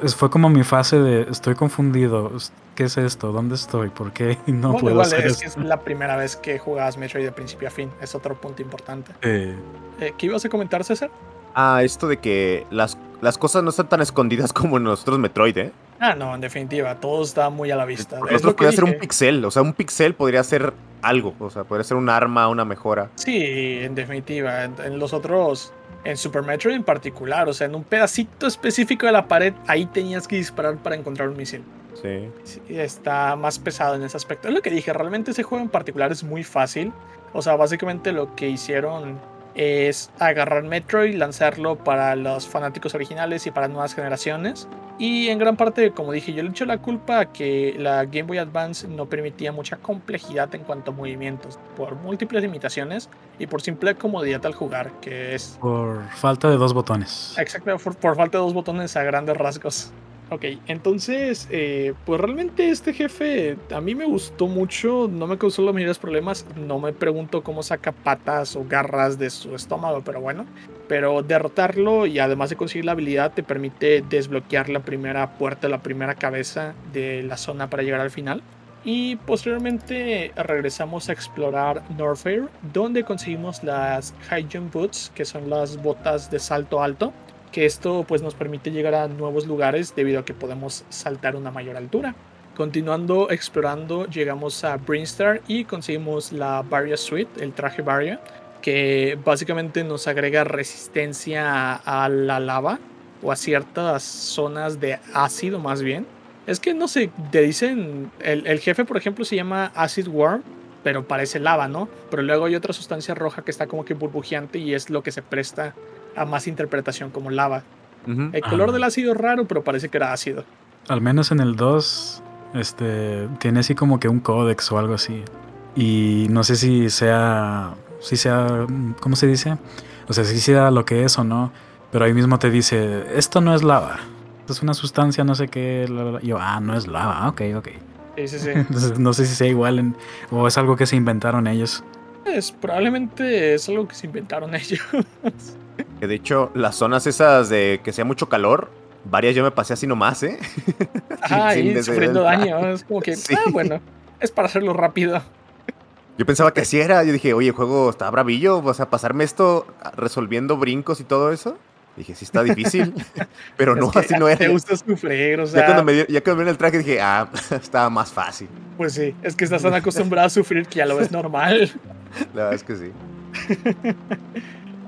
Es- fue como mi fase de estoy confundido, ¿qué es esto? ¿Dónde estoy? ¿Por qué no Bueno, puedo igual hacer es que esto? es la primera vez que jugabas Metroid de principio a fin. Es otro punto importante. Eh, Eh, ¿Qué ibas a comentar, César? Ah, esto de que las, las cosas no están tan escondidas como en los otros Metroid, ¿eh? Ah, no, en definitiva, todo está muy a la vista. Porque Es otros lo que podría ser un pixel, o sea, un pixel podría ser algo, o sea, podría ser un arma, una mejora. Sí, en definitiva. En, en los otros, en Super Metroid en particular, o sea, en un pedacito específico de la pared, ahí tenías que disparar para encontrar un misil. Sí. Sí, está más pesado en ese aspecto. Es lo que dije, realmente ese juego en particular es muy fácil. O sea, básicamente lo que hicieron es agarrar Metroid, lanzarlo para los fanáticos originales y para nuevas generaciones. Y en gran parte, como dije, yo le echo la culpa a que la Game Boy Advance no permitía mucha complejidad en cuanto a movimientos, por múltiples limitaciones y por simple comodidad al jugar, que es por falta de dos botones. exactamente por, por falta de dos botones a grandes rasgos. Ok, entonces, eh, pues realmente este jefe a mí me gustó mucho, no me causó los mayores problemas, no me pregunto cómo saca patas o garras de su estómago, pero bueno, pero derrotarlo y además de conseguir la habilidad te permite desbloquear la primera puerta, la primera cabeza de la zona para llegar al final. Y posteriormente regresamos a explorar Norfair, donde conseguimos las High Jump Boots, que son las botas de salto alto que esto pues nos permite llegar a nuevos lugares debido a que podemos saltar una mayor altura. Continuando explorando, llegamos a Brinstar y conseguimos la Barrier Suite, el traje Barrier, que básicamente nos agrega resistencia a la lava o a ciertas zonas de ácido más bien. Es que no sé, te dicen, el, el jefe por ejemplo se llama Acid Worm, pero parece lava, ¿no? Pero luego hay otra sustancia roja que está como que burbujeante y es lo que se presta a más interpretación como lava. El color Ah. del ácido es raro, pero parece que era ácido. Al menos en el 2, este, tiene así como que un códex o algo así. Y no sé si sea, si sea, ¿cómo se dice? O sea, si sea lo que es o no. Pero ahí mismo te dice, esto no es lava. Es una sustancia, no sé qué. la, la, la". Y yo, ah, no es lava. Ok, ok. Sí, sí, sí. Entonces, no sé si sea igual en- o es algo que se inventaron ellos. es, probablemente es algo que se inventaron ellos. Que de hecho, las zonas esas de que sea mucho calor, varias yo me pasé así nomás, ¿eh? Ajá, sin y necesidad sufriendo daño. Es como que, Sí. ah, bueno, es para hacerlo rápido. Yo pensaba que así era. Yo dije, oye, el juego está bravillo. O sea, pasarme esto resolviendo brincos y todo eso. Dije, sí está difícil. Pero no, Es que así no era. Te gusta sufrir, o Ya sea, cuando me, dio- ya cuando me el traje dije, ah, estaba más fácil. pues sí, es que estás tan acostumbrado a sufrir que ya lo ves normal. La verdad es que sí.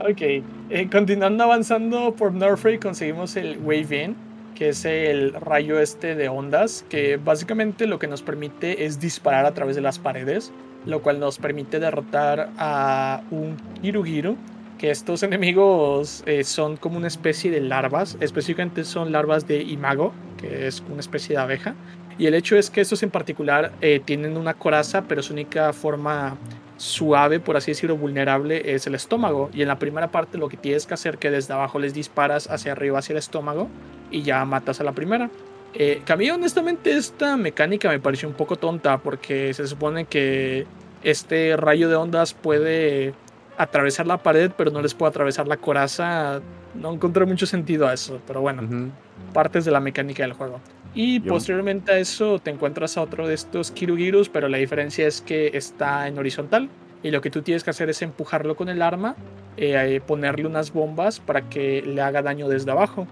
Ok, eh, continuando avanzando por Norfrey conseguimos el Wave In, que es el rayo este de ondas, que básicamente lo que nos permite es disparar a través de las paredes, lo cual nos permite derrotar a un Girugiru, que estos enemigos eh, son como una especie de larvas, específicamente son larvas de imago, que es una especie de abeja. Y el hecho es que estos en particular eh, tienen una coraza, pero su única forma suave, por así decirlo, vulnerable es el estómago. Y en la primera parte lo que tienes que hacer que desde abajo les disparas hacia arriba, hacia el estómago, y ya matas a la primera. Eh, que a mí honestamente esta mecánica me pareció un poco tonta porque se supone que este rayo de ondas puede atravesar la pared, pero no les puede atravesar la coraza. No encontré mucho sentido a eso, pero bueno partes de la mecánica del juego. Y Yo- posteriormente a eso te encuentras a otro de estos Kirugirus, pero la diferencia es que está en horizontal. Y lo que tú tienes que hacer es empujarlo con el arma, eh, ponerle unas bombas para que le haga daño desde abajo.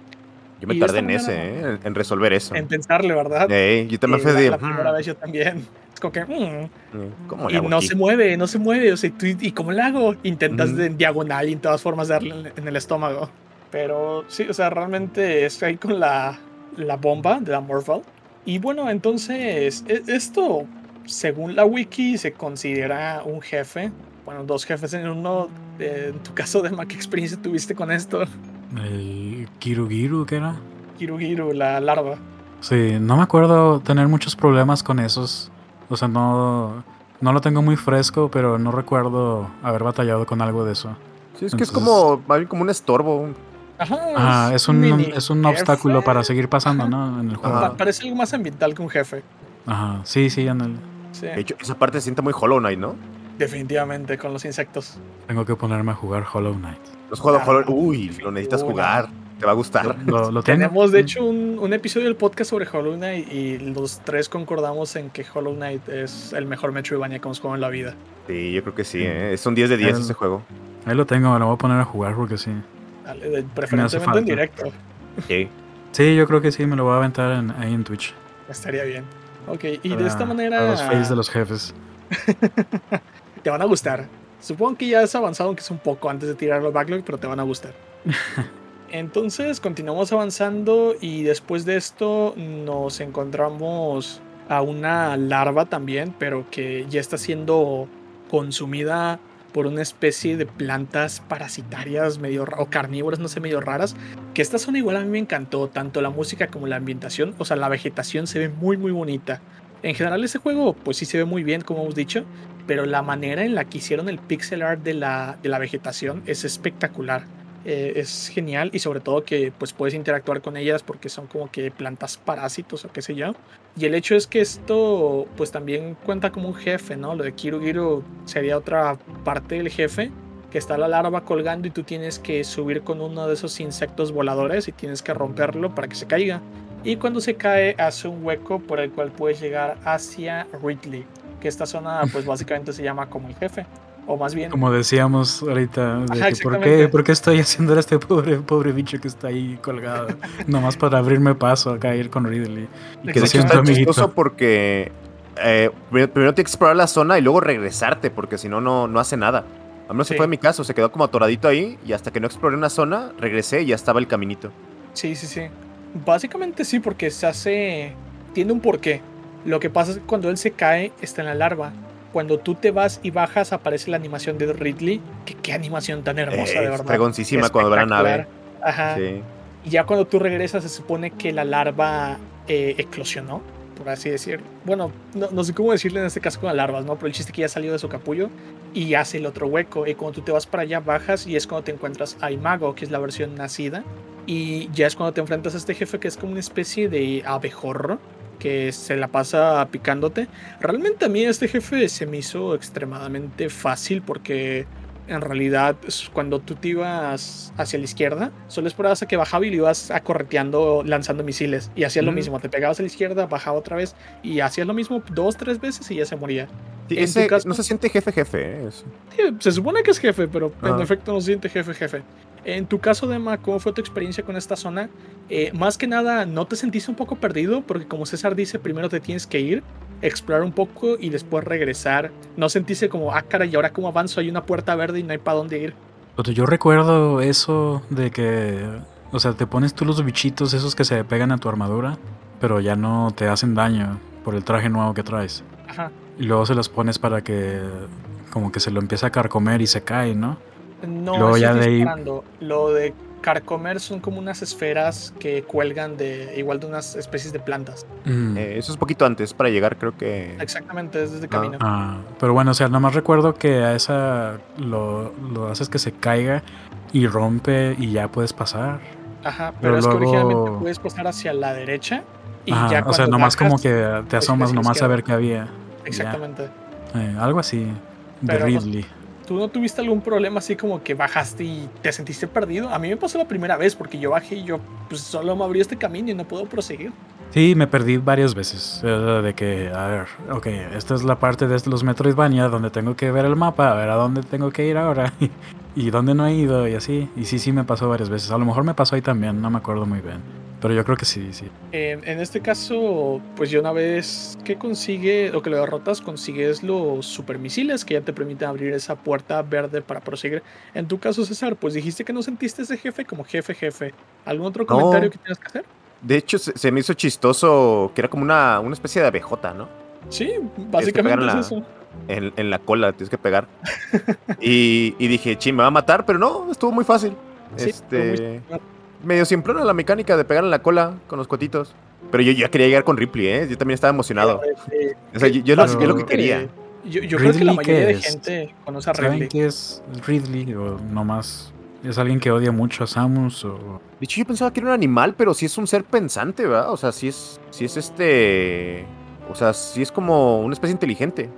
Yo me Y tardé en ese, ¿eh? En, resolver eso. En pensarle, ¿verdad? Ey, yo también fue la, de. la primera "Mm, vez yo también. Es como que... mm, ¿Cómo le y hago no aquí?". se mueve, no se mueve. O sea, ¿tú- ¿y cómo le hago? Intentas de en diagonal y en todas formas darle en el estómago. Pero sí, o sea, realmente es ahí con la, la bomba de la Morphle. Y bueno, entonces, e- esto, según la wiki, se considera un jefe. Bueno, dos jefes en uno. Eh, En tu caso de Mac Experiencia tuviste con esto, El Kirugiru, ¿qué era? Kirugiru, la larva. Sí, no me acuerdo tener muchos problemas con esos. O sea, no, no lo tengo muy fresco, pero no recuerdo haber batallado con algo de eso. Sí, es que es como, como un estorbo. Un- Ajá, Ah, es un, mini es un obstáculo para seguir pasando, ¿no? En el juego. Parece algo más ambiental que un jefe. Ajá, sí, sí, ándale. Sí, De hecho, esa parte se siente muy Hollow Knight, ¿no? definitivamente con los insectos. Tengo que ponerme a jugar Hollow Knight. Los juegos Ah, Hollow Uy, lo necesitas uy, jugar. Te va a gustar. Lo. Tenemos de hecho un, un episodio del podcast sobre Hollow Knight y los tres concordamos en que Hollow Knight es el mejor Metroidvania que hemos jugado en la vida. Sí, yo creo que sí, ¿eh? Es un 10 de 10 El- ese juego. Ahí lo tengo, lo voy a poner a jugar porque sí. Dale, de- preferentemente en falta. directo. Sí. Sí, yo creo que sí, me lo voy a aventar en- ahí en Twitch. Estaría bien. Ok, y de esta para manera los fails de los jefes. te van a gustar. Supongo que ya has avanzado, aunque es un poco antes de tirar los backlog, pero te van a gustar. Entonces continuamos avanzando y después de esto nos encontramos a una larva también, pero que ya está siendo consumida por una especie de plantas parasitarias medio o carnívoras, no sé, medio raras. Que esta zona igual a mí me encantó, tanto la música como la ambientación, o sea, la vegetación se ve muy muy bonita. En general ese juego pues sí se ve muy bien, como hemos dicho, pero la manera en la que hicieron el pixel art de la, de la vegetación es espectacular. Eh, es genial y sobre todo que pues puedes interactuar con ellas porque son como que plantas parásitos o qué sé yo. Y el hecho es que esto pues también cuenta como un jefe, ¿no? Lo de Kirugiru sería otra parte del jefe que está la larva colgando y tú tienes que subir con uno de esos insectos voladores y tienes que romperlo para que se caiga. Y cuando se cae hace un hueco por el cual puedes llegar hacia Ridley, que esta zona pues básicamente se llama como el jefe. O más bien. Como decíamos ahorita, de ¿por, qué, ¿por, qué, estoy haciendo a este pobre, pobre bicho que está ahí colgado? Nomás para abrirme paso a caer con Ridley. Y que está chistoso porque eh, primero, tienes que explorar la zona y luego regresarte, porque si no, no hace nada. A menos se fue mi caso, se quedó como atoradito ahí y hasta que no exploré una zona, regresé y ya estaba el caminito. Sí, sí, sí. Básicamente sí, porque se hace. Tiene un porqué. Lo que pasa es que cuando él se cae, está en la larva cuando tú te vas y bajas aparece la animación de Ridley. Que qué animación tan hermosa, de verdad. Fregoncísima cuando va la nave. Ajá. Y ya cuando tú regresas se supone que la larva eh, eclosionó, por así decir. Bueno, no, sé cómo decirle en este caso con las larvas, ¿no? Pero el chiste es que ya salió de su capullo y hace el otro hueco. Y cuando tú te vas para allá, bajas y es cuando te encuentras a Imago, que es la versión nacida. Y ya es cuando te enfrentas a este jefe que es como una especie de abejorro que se la pasa picándote. Realmente a mí este jefe se me hizo extremadamente fácil porque en realidad cuando tú te ibas hacia la izquierda, solo esperabas a que bajaba y lo ibas acorreteando lanzando misiles. Y hacías lo mismo, te pegabas a la izquierda, bajaba otra vez y hacías lo mismo dos, tres veces y ya se moría. no se siente jefe jefe. ¿eh? se supone que es jefe, pero en efecto no se siente jefe jefe. En tu caso, Dema, ¿cómo fue tu experiencia con esta zona? Eh, más que nada, ¿no te sentiste un poco perdido? Porque como César dice, primero te tienes que ir, explorar un poco y después regresar. ¿No sentiste como, ah, cara, y ahora cómo avanzo? Hay una puerta verde y no hay para dónde ir. Yo recuerdo eso de que, o sea, te pones tú los bichitos esos que se pegan a tu armadura, pero ya no te hacen daño por el traje nuevo que traes. Ajá. Y luego se los pones para que, como que se lo empieza a carcomer y se cae, ¿no? No, ya de Lo de carcomer son como unas esferas que cuelgan de igual de unas especies de plantas. Mm. Eh, eso es poquito antes para llegar, creo que. Exactamente, es desde ah. camino. Ah, pero bueno, o sea, nada más recuerdo que a esa lo, lo, haces que se caiga y rompe y ya puedes pasar. Ajá, pero, es que originalmente puedes pasar hacia la derecha y ya O sea, nomás como que te asomas nomás a ver qué había. Exactamente. Eh, algo así. De Ridley. ¿Tú no tuviste algún problema así como que bajaste y te sentiste perdido? A mí me pasó la primera vez porque yo bajé y yo pues solo me abrió este camino y no puedo proseguir. Sí, me perdí varias veces. De que, a ver, ok, esta es la parte de los Metroidvania donde tengo que ver el mapa, a ver a dónde tengo que ir ahora y dónde no he ido y así. Y sí, sí me pasó varias veces. A lo mejor me pasó ahí también, no me acuerdo muy bien. Pero yo creo que sí, sí. en este caso, pues yo una vez que consigue o que lo derrotas, consigues los supermisiles que ya te permiten abrir esa puerta verde para proseguir. En tu caso, César, pues dijiste que no sentiste ese jefe como jefe, jefe. ¿Algún otro comentario que tienes que hacer? De hecho, se, me hizo chistoso que era como una, una especie de abejota, ¿no? Sí, básicamente es eso. En, en, la cola tienes que pegar. y, y, dije, ching, me va a matar, pero no, estuvo muy fácil. este medio simplona la mecánica de pegar en la cola con los cuetitos. Pero yo ya quería llegar con Ripley, ¿eh? Yo también estaba emocionado. o sea, yo, lo, lo, que quería. Yo, creo que la mayoría de gente conoce a Ridley. ¿Saben qué es Ridley? O nomás es alguien que odia mucho a Samus o... De hecho, yo pensaba que era un animal, pero sí es un ser pensante, ¿verdad? O sea, sí es, sí es este... O sea, sí es como una especie inteligente.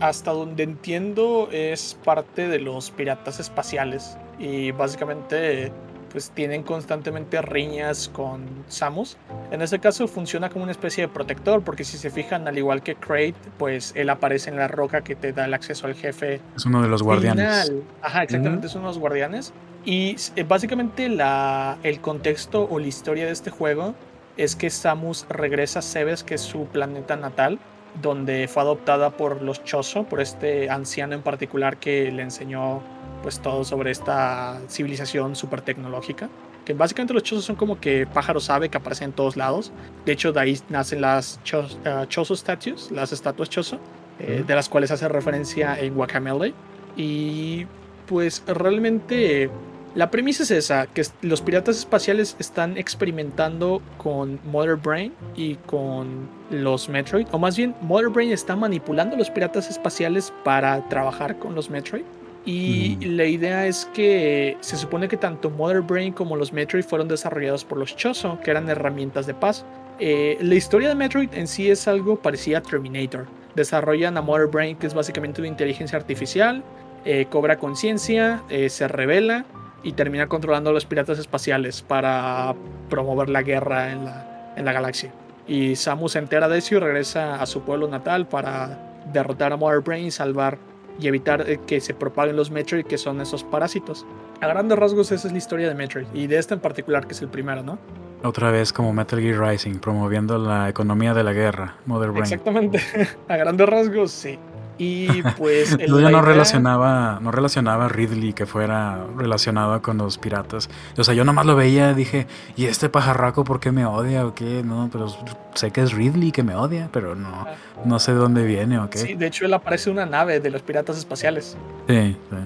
Hasta donde entiendo es parte de los piratas espaciales. Y básicamente pues tienen constantemente riñas con Samus. En este caso funciona como una especie de protector, porque si se fijan, al igual que Crate, pues él aparece en la roca que te da el acceso al jefe. Es uno de los guardianes. Ajá, exactamente, es uno de los guardianes. Y eh, básicamente la, el contexto o la historia de este juego es que Samus regresa a Cebes, que es su planeta natal, donde fue adoptada por los Chozo, por este anciano en particular que le enseñó pues todo sobre esta civilización súper tecnológica. Que básicamente los chozos son como que pájaros ave que aparecen en todos lados. De hecho, de ahí nacen las eh, chozo statues, las estatuas chozo, eh, de las cuales hace referencia en Guacamele. Y pues realmente la premisa es esa, que los piratas espaciales están experimentando con Mother Brain y con los Metroid, o más bien Mother Brain está manipulando a los piratas espaciales para trabajar con los Metroid Y la idea es que se supone que tanto Mother Brain como los Metroid fueron desarrollados por los Chozo, que eran herramientas de paz. Eh, la historia de Metroid en sí es algo parecido a Terminator. Desarrollan a Mother Brain, que es básicamente una inteligencia artificial, eh, cobra conciencia, eh, se revela y termina controlando a los piratas espaciales para promover la guerra en la, en la galaxia. Y Samus se entera de eso y regresa a su pueblo natal para derrotar a Mother Brain y salvar y evitar eh, que se propaguen los Metroid, que son esos parásitos. A grandes rasgos, esa es la historia de Metroid, y de este en particular, que es el primero, ¿no? Otra vez como Metal Gear Rising, promoviendo la economía de la guerra, Mother Brain. Exactamente, a grandes rasgos, sí. Y pues. Yo ya no relacionaba, no relacionaba a Ridley que fuera relacionado con los piratas. O sea, yo nomás lo veía, dije, ¿y este pajarraco por qué me odia o qué? No, pero sé que es Ridley que me odia, pero no, ah. no sé de dónde viene o qué. Sí, de hecho él aparece en una nave de los piratas espaciales. Sí, sí.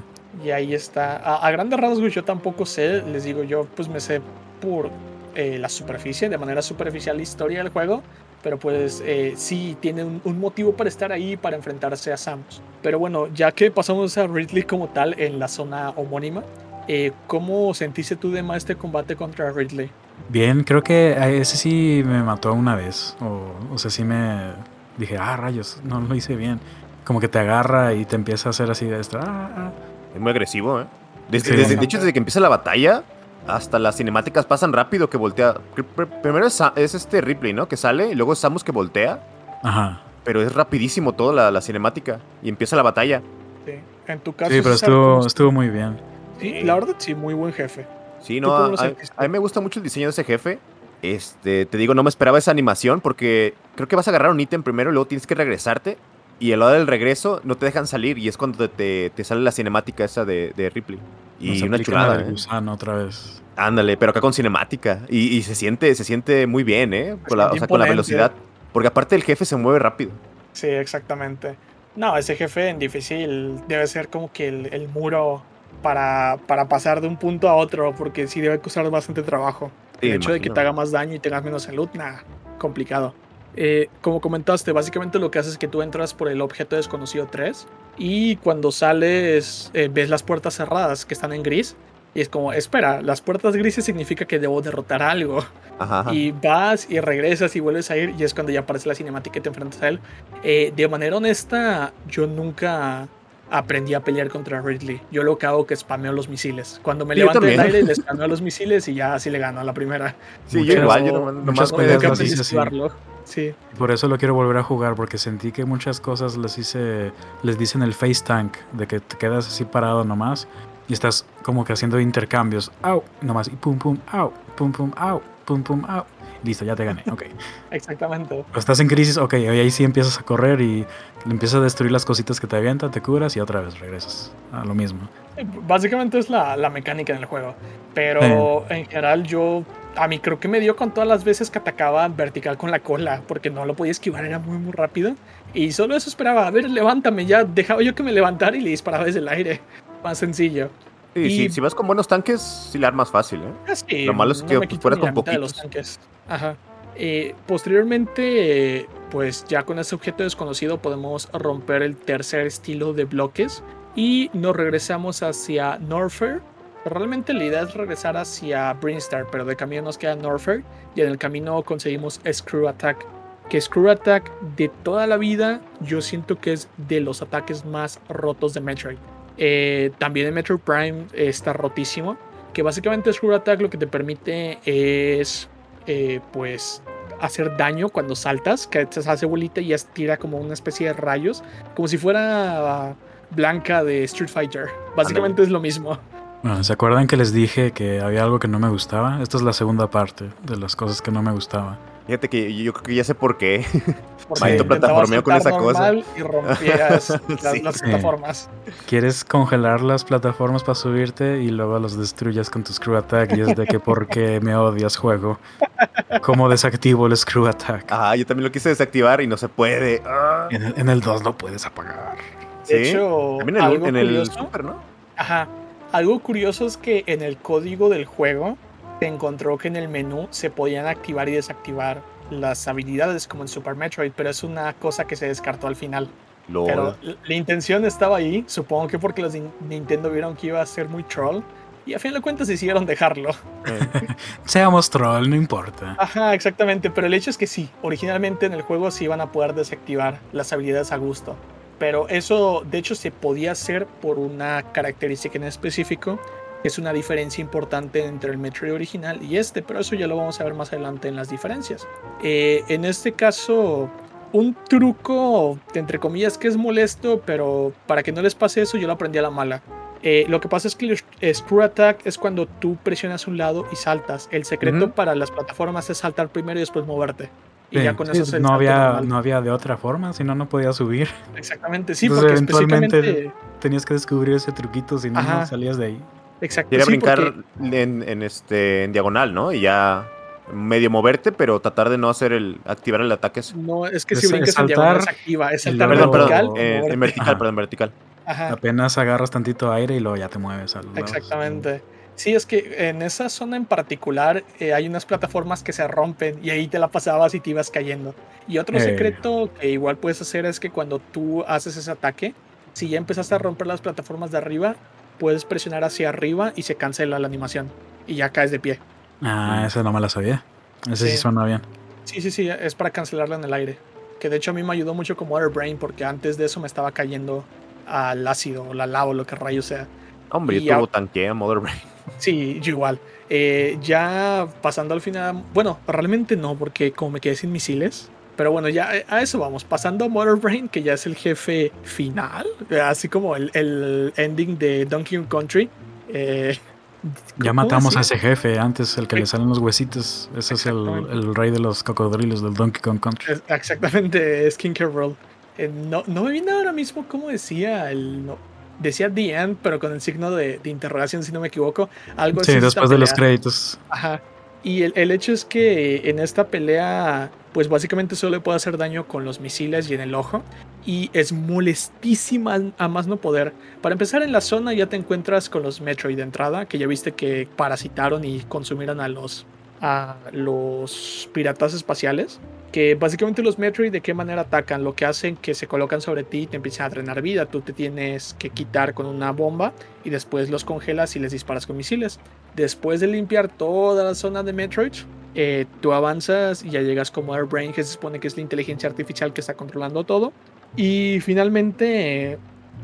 Y ahí está. A, grandes rasgos yo tampoco sé, les digo, yo pues me sé por eh, la superficie, de manera superficial la historia del juego pero pues eh, sí tiene un, motivo para estar ahí, para enfrentarse a Samus. Pero bueno, ya que pasamos a Ridley como tal en la zona homónima, eh, ¿cómo sentiste tú de más este combate contra Ridley? Bien, creo que ese sí me mató una vez, o, o sea, sí me dije, ah, rayos, no lo hice bien. Como que te agarra y te empieza a hacer así de esto. Ah, ah". Es muy agresivo, ¿eh? Desde, desde, de hecho, desde que empieza la batalla, hasta las cinemáticas pasan rápido que voltea. Primero es, este Ripley, ¿no? Que sale y luego es Samus que voltea. Ajá. Pero es rapidísimo toda la, cinemática y empieza la batalla. Sí, en tu caso. Sí, pero estuvo, estuvo muy bien. Sí, la verdad sí, muy buen jefe. Sí, no, a, mí me gusta mucho el diseño de ese jefe. Este, te digo, no me esperaba esa animación porque creo que vas a agarrar un ítem primero y luego tienes que regresarte. Y el lado del regreso no te dejan salir y es cuando te, sale la cinemática esa de, Ripley. Y una chulada. ¿eh? otra vez. Ándale, pero acá con cinemática. Y, se siente, se siente muy bien, ¿eh? Con la, o sea, con la velocidad. Porque aparte el jefe se mueve rápido. Sí, exactamente. No, ese jefe en difícil debe ser como que el, muro para, para, pasar de un punto a otro, porque sí debe costar bastante trabajo. el hecho de que te haga más daño y tengas menos salud, nada, complicado. Eh, como comentaste, básicamente lo que haces es que tú entras por el objeto desconocido 3 y cuando sales eh, ves las puertas cerradas que están en gris y es como, espera, las puertas grises significa que debo derrotar algo. Y vas y regresas y vuelves a ir y es cuando ya aparece la cinemática y te enfrentas a él. Eh, de manera honesta, yo nunca aprendí a pelear contra Ridley. Yo lo que hago es que spameo los misiles. Cuando me levanto del aire, le spameo los misiles y ya así le gano a la primera. Sí, yo igual, yo nomás, Sí. Por eso lo quiero volver a jugar, porque sentí que muchas cosas les hice, les dicen el face tank, de que te quedas así parado nomás y estás como que haciendo intercambios. Au, nomás, y pum, pum, au, pum, pum, au, pum, pum, au. Listo, ya te gané, ok. Exactamente. estás en crisis, ok, ahí sí empiezas a correr y empiezas a destruir las cositas que te avientan, te curas y otra vez regresas a lo mismo. Básicamente es la, la mecánica del juego. Pero en general yo a mí creo que me dio con todas las veces que atacaba vertical con la cola, porque no lo podía esquivar, era muy, muy rápido. Y solo eso esperaba, a ver, levántame, ya dejaba yo que me levantara y le disparaba desde el aire. Más sencillo. Y... si, vas con buenos tanques, sí le armas fácil, ¿eh? Ah, lo malo es que no fuera con poquitos. los tanques. Ajá. Eh, posteriormente, pues ya con ese objeto desconocido podemos romper el tercer estilo de bloques y nos regresamos hacia Norfair Realmente la idea es regresar hacia Brinstar, pero de camino nos queda Norfair y en el camino conseguimos Screw Attack. Que Screw Attack de toda la vida yo siento que es de los ataques más rotos de Metroid. Eh, también en Metroid Prime está rotísimo. Que básicamente Screw Attack lo que te permite es eh, pues hacer daño cuando saltas, que te hace bolita y tira como una especie de rayos, como si fuera Blanca de Street Fighter. Básicamente es lo mismo. Bueno, ¿se acuerdan que les dije que había algo que no me gustaba? Esta es la segunda parte de las cosas que no me gustaba. Fíjate que yo creo que ya sé por qué. Maito plataformeo con esa cosa. Y rompías las, plataformas. Quieres congelar las plataformas para subirte y luego los destruyas con tu screw attack. Y es de que por qué me odias, juego. ¿Cómo desactivo el screw attack? Ah, yo también lo quise desactivar y no se puede. En, el, 2 no puedes apagar. De hecho, también en el, en el Super, ¿no? Ajá. Algo curioso es que en el código del juego se encontró que en el menú se podían activar y desactivar las habilidades como en Super Metroid, pero es una cosa que se descartó al final. Lol. Pero la intención estaba ahí, supongo que porque los de Nintendo vieron que iba a ser muy troll. Y a fin de cuentas decidieron dejarlo. Seamos troll, no importa. Ajá, exactamente. Pero el hecho es que sí, originalmente en el juego sí iban a poder desactivar las habilidades a gusto. Pero eso, de hecho, se podía hacer por una característica en específico, es una diferencia importante entre el Metroid original y este, pero eso ya lo vamos a ver más adelante en las diferencias. Eh, en este caso, un truco, entre comillas, que es molesto, pero para que no les pase eso, yo lo aprendí a la mala. Eh, lo que pasa es que el Screw Attack es cuando tú presionas un lado y saltas. El secreto Ujú. para las plataformas es saltar primero y después moverte. Y Sí, ya con sí, eso es el no, había, no había de otra forma, si no, no podía subir. Exactamente, sí, Entonces, porque eventualmente- específicamente. Tenías que descubrir ese truquito, si no, no salías de ahí. Exacto, Quería sí, brincar porque- en, en este, en diagonal, ¿no? Y ya medio moverte, pero tratar de no hacer el. activar el ataque. ese. No, es que Es- si brincas es en diagonal saltar se activa. Es saltar luego- Perdón, vertical. perdón. eh, en vertical, Ajá. perdón, vertical. Ajá, Apenas agarras tantito aire y luego ya te mueves al lado. exactamente. Sí, es que en esa zona en particular eh, hay unas plataformas que se rompen y ahí te la pasabas y te ibas cayendo. Y otro Eh. secreto que igual puedes hacer es que cuando tú haces ese ataque, si ya empezaste a romper las plataformas de arriba, puedes presionar hacia arriba y se cancela la animación y ya caes de pie. Ah, esa no me la sabía. Ese sí, Sí. suena bien. Sí, sí, sí, es para cancelarla en el aire. Que de hecho a mí me ayudó mucho con Water Brain porque antes de eso me estaba cayendo al ácido o la lava o lo que rayo sea. Hombre, Y yo a- turbo tanquea Mother Brain. Sí, yo igual. Eh, ya pasando al final, bueno, realmente no, porque como me quedé sin misiles. Pero bueno, ya eh, a eso vamos. Pasando a Motor Brain, que ya es el jefe final, eh, así como el, el ending de Donkey Kong Country. Eh, Ya ¿cómo matamos a ese jefe antes, el que le salen los huesitos. Ese es el, el rey de los cocodrilos del Donkey Kong Country. Es- Exactamente, es. Eh, no, no me viene ahora mismo cómo decía el. no, decía The End, pero con el signo de, de interrogación, si no me equivoco. Algo Sí, así después de los créditos. Ajá. Y el, el hecho es que en esta pelea, pues básicamente solo le puede hacer daño con los misiles y en el ojo. Y es molestísima a más no poder. Para empezar, en la zona ya te encuentras con los Metroid de entrada, que ya viste que parasitaron y consumieron a los, a los piratas espaciales. Que básicamente los Metroid de qué manera atacan, lo que hacen que se colocan sobre ti y te empiezan a drenar vida. Tú te tienes que quitar con una bomba y después los congelas y les disparas con misiles. Después de limpiar toda la zona de Metroid, eh, tú avanzas y ya llegas como Airbrain, que se supone que es la inteligencia artificial que está controlando todo. Y finalmente eh,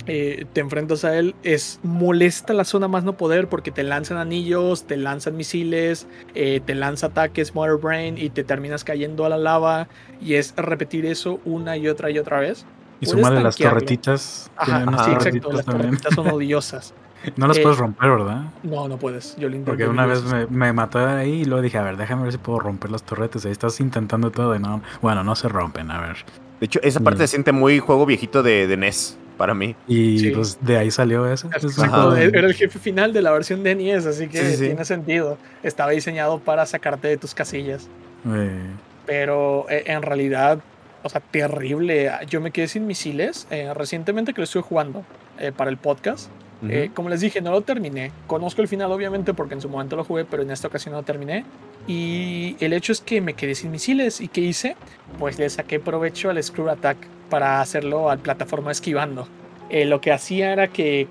eh, te enfrentas a él. Es molesta la zona más no poder porque te lanzan anillos, te lanzan misiles, eh, te lanza ataques Mother Brain y te terminas cayendo a la lava. Y es repetir eso una y otra y otra vez. Y súmale las torretitas. Ajá, sí, exacto. Las torretitas son odiosas. No las Eh, puedes romper, ¿verdad? No, no puedes. Yo lo intenté. Porque una vez me, me mató ahí y luego dije, a ver, déjame ver si puedo romper las torretas. Ahí estás intentando todo y no. Bueno, no se rompen, a ver. De hecho, esa parte Mm. se siente muy juego viejito de, de NES para mí. Y Sí. pues de ahí salió eso. Exacto, era el jefe final de la versión de NES, así que Sí, sí, sí. tiene sentido. Estaba diseñado para sacarte de tus casillas. Eh, Pero eh, en realidad, o sea, terrible. Yo me quedé sin misiles eh, recientemente que lo estuve jugando eh, para el podcast. Ujú. Eh, como les dije, no lo terminé. Conozco el final, obviamente, porque en su momento lo jugué, pero en esta ocasión no lo terminé. Y el hecho es que me quedé sin misiles. ¿Y qué hice? Pues le saqué provecho al Screw Attack para hacerlo al plataforma esquivando. Eh, lo que hacía era que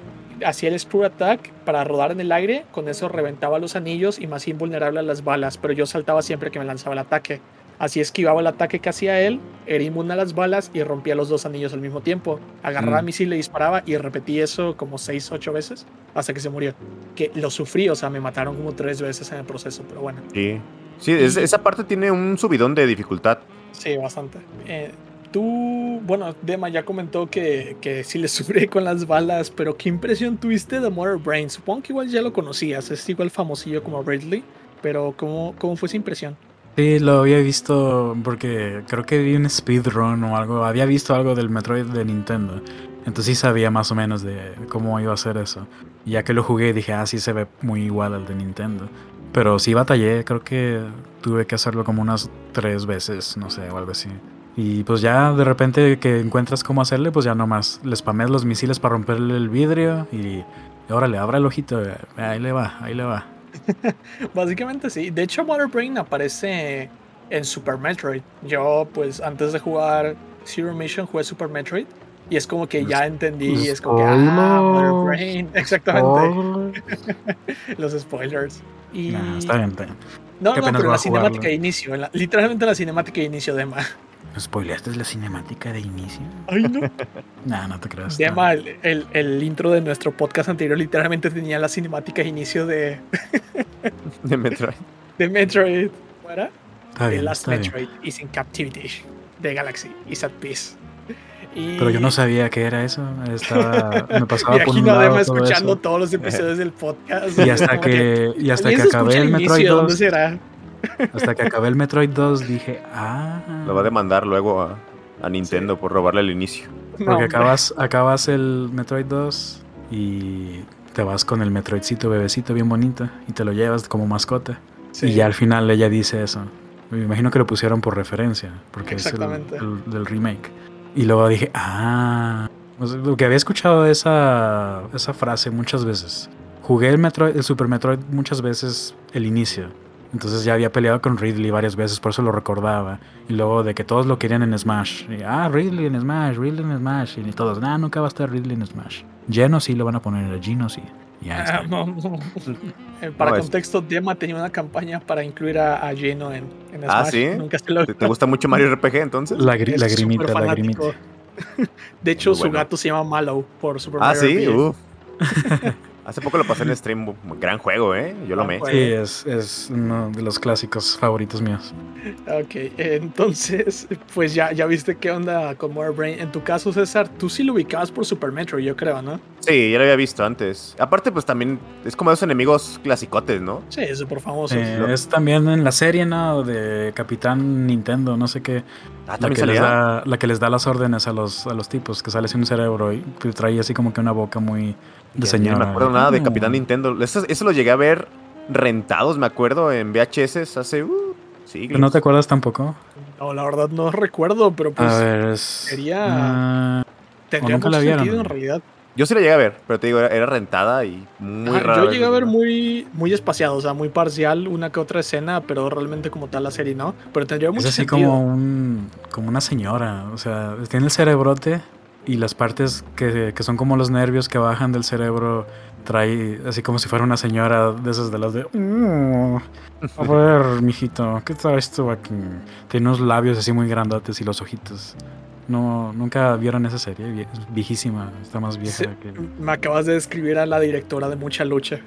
hacía el Screw Attack para rodar en el aire. Con eso reventaba los anillos y más invulnerable a las balas. Pero yo saltaba siempre que me lanzaba el ataque. Así esquivaba el ataque que hacía él, era inmune a las balas y rompía los dos anillos al mismo tiempo. Agarraba Mm. misil, le disparaba y repetí eso como 6, 8 veces hasta que se murió. Que lo sufrí, o sea, me mataron como tres veces en el proceso, pero bueno, Sí. Sí, es- esa parte tiene un subidón de dificultad. sí, bastante. Eh, tú, bueno, Dema ya comentó que, que sí le sufrí con las balas, pero ¿qué impresión tuviste de Mother Brain? Supongo que igual ya lo conocías, es igual famosillo como Ridley, pero ¿cómo, cómo fue esa impresión? Sí, lo había visto porque creo que vi un speedrun o algo. Había visto algo del Metroid de Nintendo. Entonces sí sabía más o menos de cómo iba a ser eso. Y ya que lo jugué dije, ah, sí se ve muy igual al de Nintendo. Pero sí batallé, creo que tuve que hacerlo como unas tres veces, no sé, o algo así. Y pues ya de repente que encuentras cómo hacerle, pues ya nomás le spameas los misiles para romperle el vidrio y, órale, abra el ojito, ahí le va, ahí le va. Básicamente sí. De hecho, Mother Brain aparece en Super Metroid. Yo, pues, antes de jugar Zero Mission, jugué Super Metroid. Y es como que ya entendí, y es como que, ah, Mother Brain, exactamente. Los spoilers. Y... Nah, está bien, está bien. No, Qué no, pero la jugarlo. cinemática de inicio, en la- literalmente la cinemática de inicio de Emma. ¿Spoileaste la cinemática de inicio? Ay, no. Nah, no te creas. Está- Emma, el, el- el intro de nuestro podcast anterior literalmente tenía la cinemática de inicio de, De Metroid. de Metroid. ¿Cómo era? Está The Last está bien. Metroid is in captivity. The Galaxy is at peace. Y Pero yo no sabía qué era eso. Estaba, me pasaba por un lado todo escuchando eso. todos los episodios del podcast. Y hasta que, y hasta "Oye, que se acabé el inicio, Metroid ¿Dónde 2, será? Hasta que acabé el Metroid 2 dije, ah, Lo va a demandar luego a, a Nintendo por robarle el inicio. Porque acabas, acabas el Metroid 2 y te vas con el Metroidcito bebecito bien bonito y te lo llevas como mascota. Sí. Y ya al final ella dice eso. Me imagino que lo pusieron por referencia, porque es el, del remake. Y luego dije, ah, o sea, lo que había escuchado esa, esa frase muchas veces. Jugué el, Metroid, el Super Metroid muchas veces el inicio. Entonces ya había peleado con Ridley varias veces, por eso lo recordaba. Y luego de que todos lo querían en Smash. Y, ah, Ridley en Smash, Ridley en Smash. Y todos, nah, nunca va a estar Ridley en Smash. Geno sí lo van a poner, a Gino sí. Y ya está. Ah, no, no. Para No, es- contexto, Dema tenía una campaña para incluir a, a Geno en, en Smash. Ah, ¿sí? Nunca se lo ¿Te, gusta mucho Mario RPG entonces? La, gri- es lagrimita, súper lagrimita. fanático. De hecho, su gato se llama Mallow por Super Ah, Mario sí, RPG. Hace poco lo pasé en stream. Gran juego, ¿eh? Yo lo amé. Sí, es, es uno de los clásicos favoritos míos. Ok, entonces, pues ya, ya viste qué onda con Mother Brain. En tu caso, César, tú sí lo ubicabas por Super Metro, yo creo, ¿no? Sí, ya lo había visto antes. Aparte, pues también es como esos enemigos clasicotes, ¿no? Sí, es súper famoso. Eh, es también en la serie, ¿no? De Capitán Nintendo, no sé qué. Ah, La les da, la que les da las órdenes a los, a los tipos, que sale sin un cerebro y que trae así como que una boca muy de señora. No me acuerdo nada de. Capitán Nintendo. Eso, eso lo llegué a ver rentados, me acuerdo, en VHS hace uh, siglos. ¿No te acuerdas tampoco? No, la verdad no recuerdo, pero pues a ver, es. sería- tendría mucho la vieron, sentido ¿no? en realidad. Yo sí la llegué a ver, pero te digo, era, era rentada y muy rara. yo llegué a ver muy, muy espaciado, o sea, muy parcial, una que otra escena, pero realmente como tal la serie no. Pero tendría es mucho así sentido. como, un, como una señora. O sea, tiene el cerebrote y las partes que, que son como los nervios que bajan del cerebro trae así como si fuera una señora de esas de las de... "Mm, a ver, mijito, ¿qué traes tú aquí? Tiene unos labios así muy grandotes y los ojitos. No, nunca vieron esa serie, Vie- es viejísima, está más vieja Sí. que... Me acabas de describir a la directora de Mucha Lucha.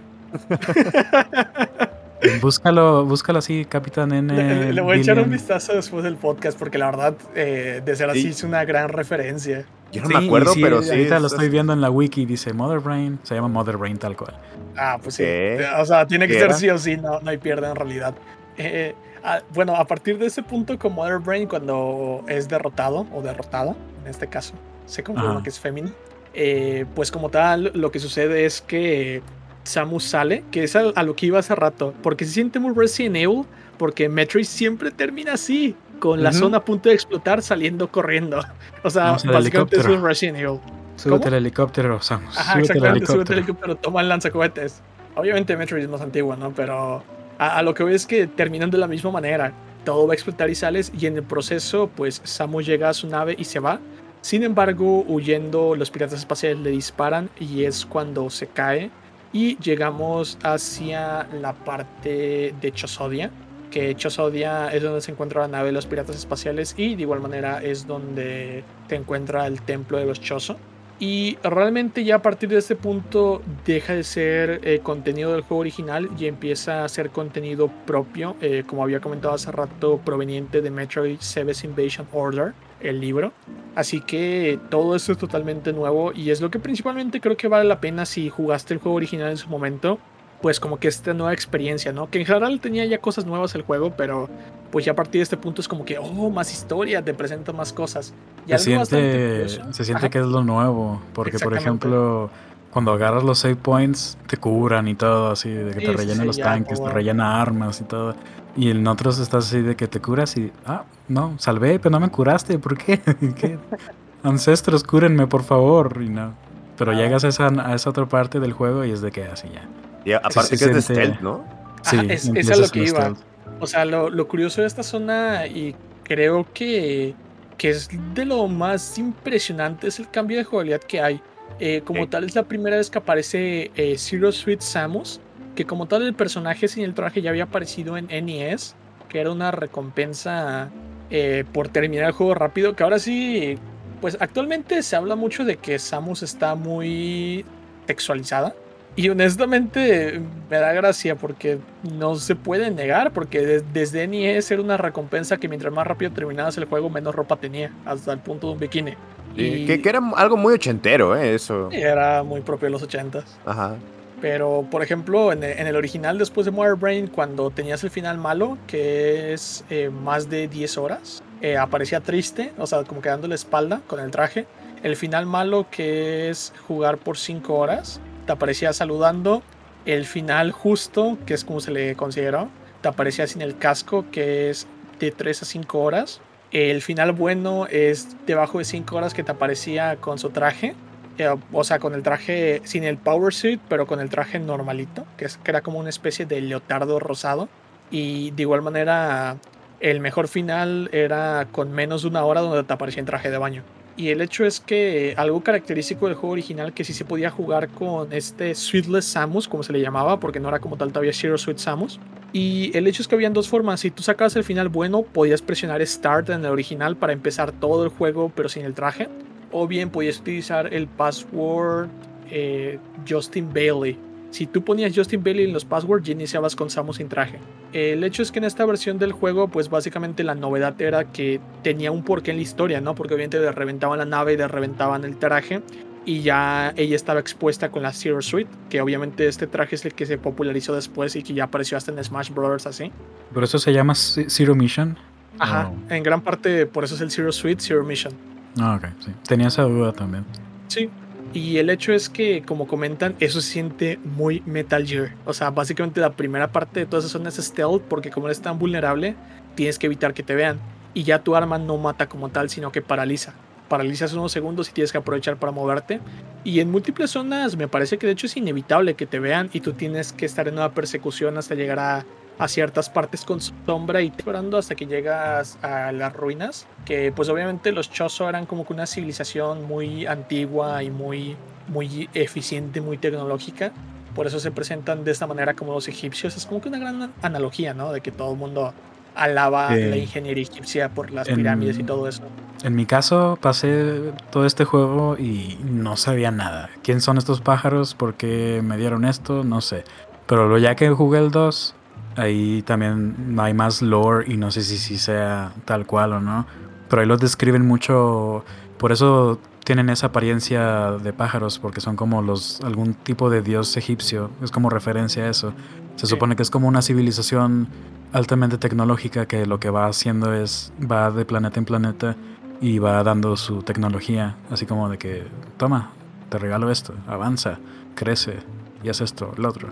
Búscalo, búscalo así, Capitán N. Le, le voy a echar un vistazo después del podcast porque la verdad, eh, de ser así, Sí. es una gran referencia. Yo no Sí, me acuerdo, sí, pero sí. Ahorita lo es- estoy viendo en la wiki, dice Mother Brain, se llama Mother Brain tal cual. Ah, pues sí. ¿Qué? O sea, tiene que ¿Qué ser era? sí o sí, no, no hay pierde en realidad. Eh, ah, bueno, a partir de ese punto con Mother Brain, cuando es derrotado o derrotada, en este caso, se confirma Ajá. que es femenino. eh, pues como tal, lo que sucede es que Samus sale, que es a, a lo que iba hace rato, porque se siente muy Resident Evil, porque Metroid siempre termina así, con la zona a punto de explotar saliendo corriendo. O sea, básicamente es helicóptero. Resident Evil. Súbete ¿Cómo? al helicóptero, Samus. Ajá, súbete exactamente, súbete helicóptero. toma el lanzacohetes. Obviamente Metroid es más antiguo, ¿no? Pero a, a lo que veo es que terminan de la misma manera. Todo va a explotar y sales y en el proceso, pues Samus llega a su nave y se va. Sin embargo, huyendo, los piratas espaciales le disparan y es cuando se cae. Y llegamos hacia la parte de Chosodia, que Chosodia es donde se encuentra la nave de los piratas espaciales y de igual manera es donde te encuentra el templo de los Choso. Y realmente ya a partir de este punto deja de ser eh, contenido del juego original y empieza a ser contenido propio, eh, como había comentado hace rato, proveniente de Metroid Seventh Invasion Order, el libro. Así que todo esto es totalmente nuevo y es lo que principalmente creo que vale la pena si jugaste el juego original en su momento. Pues como que esta nueva experiencia, ¿no? Que en general tenía ya cosas nuevas el juego, pero pues ya a partir de este punto es como que, oh, más historia, te presenta más cosas. Y Se siente, se siente que es lo nuevo. Porque, por ejemplo, cuando agarras los save points, te curan y todo, así, de que Sí, te rellenan sí, los tanques, te rellena armas y todo. Y en otros estás así de que te curas y, ah, no, salvé, pero no me curaste, ¿por qué? ¿Qué? Ancestros, cúrenme, por favor. Y no. Pero Ah. llegas a esa, a esa otra parte del juego y es de que así ya. Y aparte que es de stealth, ¿no? Sí, Ajá, es, es a lo que iba. stealth. O sea, lo, lo curioso de esta zona, y creo que que es de lo más impresionante, es el cambio de jugabilidad que hay. Eh, como tal, es la primera vez que aparece eh, Zero Sweet Samus, que como tal el personaje sin el traje ya había aparecido en NES, que era una recompensa eh, por terminar el juego rápido, que ahora sí, pues actualmente se habla mucho de que Samus está muy sexualizada. Y honestamente me da gracia porque no se puede negar, porque desde NES era una recompensa que mientras más rápido terminabas el juego, menos ropa tenía, hasta el punto de un bikini. Y... que, era algo muy ochentero, ¿eh? Eso. Era muy propio de los ochentas. Ajá. Pero, por ejemplo, en el, original, después de Mother Brain, cuando tenías el final malo, que es eh, más de 10 horas, eh, aparecía triste, o sea, como quedando la espalda con el traje. El final malo, que es jugar por 5 horas, te aparecía saludando. El final justo, que es como se le consideró, te aparecía sin el casco, que es de 3 a 5 horas. El final bueno es debajo de 5 horas que te aparecía con su traje. Eh, o sea, con el traje sin el power suit, pero con el traje normalito, que, que era como una especie de leotardo rosado. Y de igual manera, el mejor final era con menos de una hora donde te aparecía en traje de baño. Y el hecho es que algo característico del juego original que sí se podía jugar con este Sweetless Samus, como se le llamaba, porque no era como tal todavía Zero Sweet Samus. Y el hecho es que habían dos formas. Si tú sacabas el final bueno, podías presionar Start en el original para empezar todo el juego, pero sin el traje. O bien podías utilizar el password eh, Justin Bailey, si tú ponías Justin Bailey en los passwords, ya iniciabas con Samus sin traje. El hecho es que en esta versión del juego, pues básicamente la novedad era que tenía un porqué en la historia, ¿no? Porque obviamente le reventaban la nave y le reventaban el traje. Y ya ella estaba expuesta con la Zero Suite, que obviamente este traje es el que se popularizó después y que ya apareció hasta en Smash Bros. así. ¿Por eso se llama Zero Mission? Ajá, en gran parte por eso es el Zero Suite, Zero Mission. Ah, ok, sí. Tenía esa duda también. Sí, y el hecho es que, como comentan, eso se siente muy Metal Gear. O sea, básicamente la primera parte de todas esas zonas es stealth, porque como eres tan vulnerable, tienes que evitar que te vean. Y ya tu arma no mata como tal, sino que paraliza. Paralizas unos segundos y tienes que aprovechar para moverte. Y en múltiples zonas me parece que de hecho es inevitable que te vean y tú tienes que estar en una persecución hasta llegar a a ciertas partes con sombra y esperando hasta que llegas a las ruinas. Que pues obviamente los Chozo eran como que una civilización muy antigua y muy, muy eficiente, muy tecnológica. Por eso se presentan de esta manera como los egipcios. Es como que una gran analogía, ¿no? De que todo el mundo alaba la ingeniería egipcia por las pirámides y todo eso. En mi caso, pasé todo este juego y no sabía nada. ¿Quién son estos pájaros? ¿Por qué me dieron esto? No sé. Pero ya que jugué el 2, ahí también hay más lore y no sé si, si sea tal cual o no. Pero ahí los describen mucho, por eso tienen esa apariencia de pájaros, porque son como los algún tipo de dios egipcio, es como referencia a eso. Se supone que es como una civilización altamente tecnológica que lo que va haciendo es va de planeta en planeta y va dando su tecnología, así como de que toma, te regalo esto, avanza, crece y haz esto, lo otro.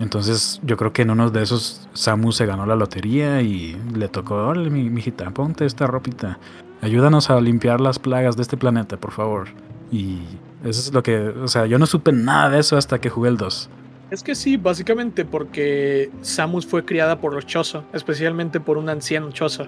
Entonces yo creo que en uno de esos Samus se ganó la lotería y le tocó, mi, hijita, ponte esta ropita. Ayúdanos a limpiar las plagas de este planeta, por favor. Y eso es lo que, o sea, yo no supe nada de eso hasta que jugué el 2. Es que sí, básicamente porque Samus fue criada por los Chozo, especialmente por un anciano Chozo.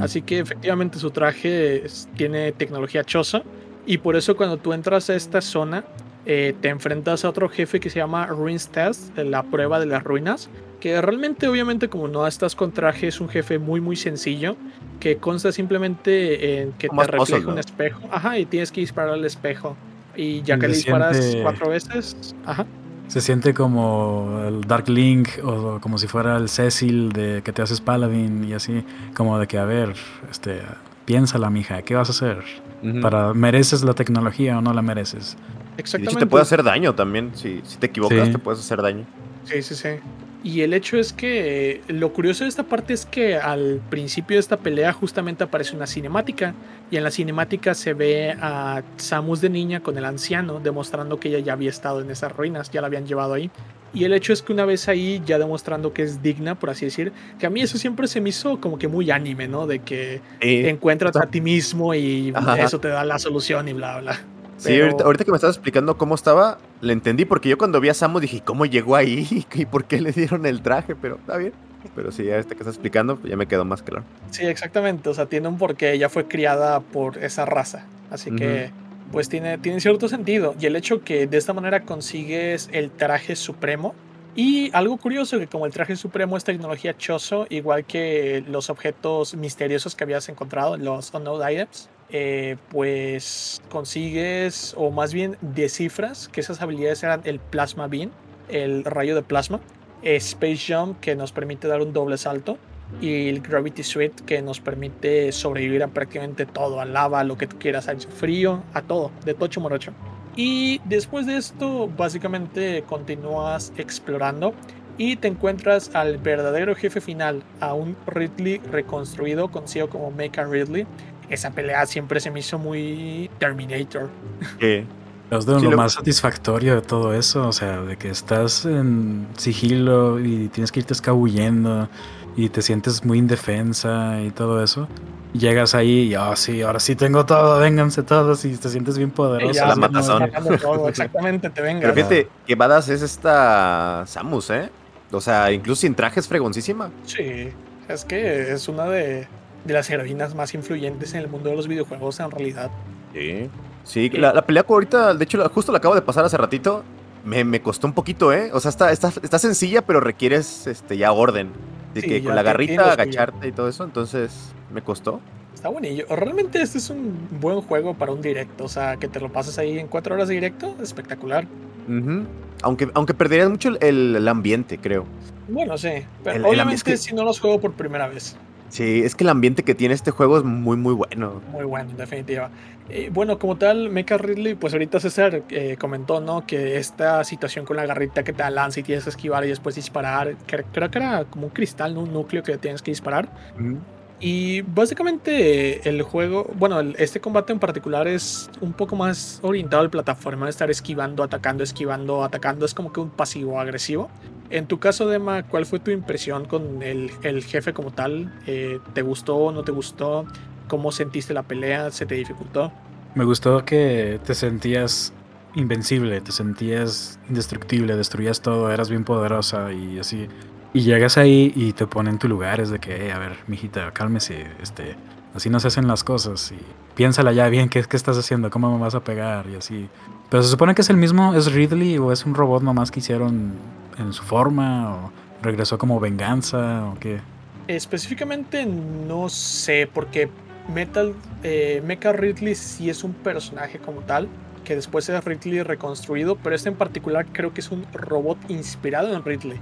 Así que efectivamente su traje tiene tecnología Chozo. Y por eso cuando tú entras a esta zona, eh, te enfrentas a otro jefe que se llama Ruins Test, la prueba de las ruinas, que realmente obviamente como no estás con traje es un jefe muy muy sencillo, que consta simplemente en que te refleja un espejo, ajá, y tienes que disparar al espejo. Y ya que le disparas cuatro veces, ajá. Se siente como el Dark Link o como si fuera el Cecil de que te haces Paladin y así, como de que a ver, este, piénsala, mija, ¿qué vas a hacer? Para mereces la tecnología o no la mereces. Exactamente. Y de hecho te puede hacer daño también. Si, si te equivocas, te puedes hacer daño. Sí, sí, sí. Y el hecho es que lo curioso de esta parte es que al principio de esta pelea justamente aparece una cinemática y en la cinemática se ve a Samus de niña con el anciano demostrando que ella ya había estado en esas ruinas, ya la habían llevado ahí. Y el hecho es que una vez ahí ya demostrando que es digna, por así decir, que a mí eso siempre se me hizo como que muy anime, ¿no? De que encuentras a ti mismo y eso te da la solución y bla, bla. Sí, ahorita, que me estabas explicando cómo estaba, le entendí porque yo cuando vi a Samus dije, ¿cómo llegó ahí? ¿Y por qué le dieron el traje? Pero está bien. Pero sí, este que estás explicando, pues ya me quedó más claro. Sí, exactamente. O sea, tiene un porqué. Ella fue criada por esa raza. Así que, pues tiene, tiene cierto sentido. Y el hecho que de esta manera consigues el traje supremo. Y algo curioso, que como el traje supremo es tecnología Choso, igual que los objetos misteriosos que habías encontrado, los Unknown Items, eh, pues consigues, o más bien descifras, que esas habilidades eran el Plasma Beam, el rayo de plasma, Space Jump, que nos permite dar un doble salto, y el Gravity Suite, que nos permite sobrevivir a prácticamente todo, a lava, a lo que quieras, al frío, a todo, de tocho morocho. Y después de esto, básicamente continúas explorando y te encuentras al verdadero jefe final, a un Ridley reconstruido, conocido como Mecha Ridley. Esa pelea siempre se me hizo muy Terminator. Es de lo, más satisfactorio de todo eso, o sea, de que estás en sigilo y tienes que irte escabullendo y te sientes muy indefensa y todo eso. Llegas ahí y, oh, sí, ahora sí tengo todo, vénganse todos y te sientes bien poderoso. Ya, la matazón. exactamente, te vengas. Pero fíjate, que badass es esta Samus, ¿eh? O sea, incluso sin traje es fregoncísima. Sí, es que es una de, de las heroínas más influyentes en el mundo de los videojuegos en realidad. Sí. Sí, la, la pelea ahorita, de hecho, justo la acabo de pasar hace ratito. Me, me, costó un poquito, ¿eh? O sea, está, está, está sencilla, pero requieres este, ya orden. De que con la garrita agacharte y todo eso, entonces me costó. Está buenillo. Realmente este es un buen juego para un directo. O sea, que te lo pases ahí en cuatro horas de directo, espectacular. aunque, aunque perderías mucho el, ambiente, creo. Bueno, sí. Pero obviamente si no los juego por primera vez. Sí, es que el ambiente que tiene este juego es muy, muy bueno. Muy bueno, en definitiva. Eh, bueno, como tal, Mecha Ridley, pues ahorita César eh, comentó, ¿no? Que esta situación con la garrita que te lanza y tienes que esquivar y después disparar, creo que era como un cristal, ¿no? Un núcleo que tienes que disparar. Y básicamente el juego, bueno, este combate en particular es un poco más orientado al plataforma, estar esquivando, atacando, esquivando, atacando, es como que un pasivo agresivo. En tu caso, Dema, ¿cuál fue tu impresión con el, el jefe como tal? Eh, ¿Te gustó, no te gustó? ¿Cómo sentiste la pelea? ¿Se te dificultó? Me gustó que te sentías invencible, te sentías indestructible, destruías todo, eras bien poderosa y así. Y llegas ahí y te ponen en tu lugar, es de que, a ver, mijita, cálmese, este, así no se hacen las cosas y piénsala ya bien, ¿qué, ¿qué estás haciendo? ¿Cómo me vas a pegar? Y así. Pero se supone que es el mismo, es Ridley o es un robot nomás que hicieron en su forma o regresó como venganza o qué. Específicamente no sé, porque Metal, eh, Mecha Ridley sí es un personaje como tal, que después es Ridley reconstruido, pero este en particular creo que es un robot inspirado en Ridley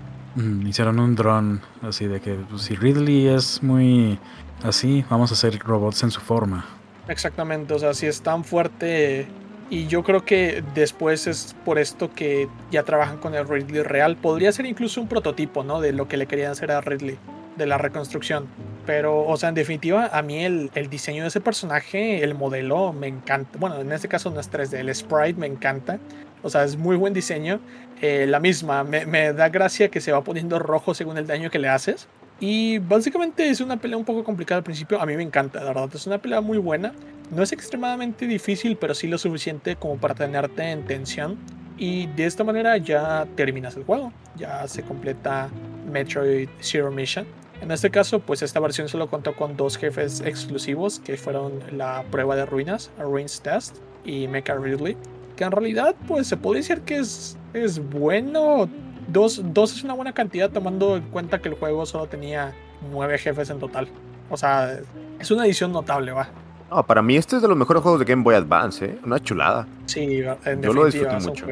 hicieron un dron así de que pues, si Ridley es muy así, vamos a hacer robots en su forma. Exactamente, o sea, si es tan fuerte y yo creo que después es por esto que ya trabajan con el Ridley real. Podría ser incluso un prototipo, ¿no? De lo que le querían hacer a Ridley, de la reconstrucción. Pero, o sea, en definitiva, a mí el, el diseño de ese personaje, el modelo, me encanta. Bueno, en este caso no es 3D, el sprite me encanta. O sea, es muy buen diseño. Eh, la misma, me, da gracia que se va poniendo rojo según el daño que le haces. Y básicamente es una pelea un poco complicada al principio. A mí me encanta, la verdad. Es una pelea muy buena. No es extremadamente difícil, pero sí lo suficiente como para tenerte en tensión. Y de esta manera ya terminas el juego. Ya se completa Metroid Zero Mission. En este caso, pues esta versión solo contó con dos jefes exclusivos que fueron la prueba de ruinas, Ruins Test y Mecha Ridley que en realidad pues se puede decir que es, es bueno. Dos, dos es una buena cantidad tomando en cuenta que el juego solo tenía nueve jefes en total. O sea, es una edición notable, va. No, para mí este es de los mejores juegos de Game Boy Advance, ¿eh? Una chulada. Sí, en yo lo disfruté mucho.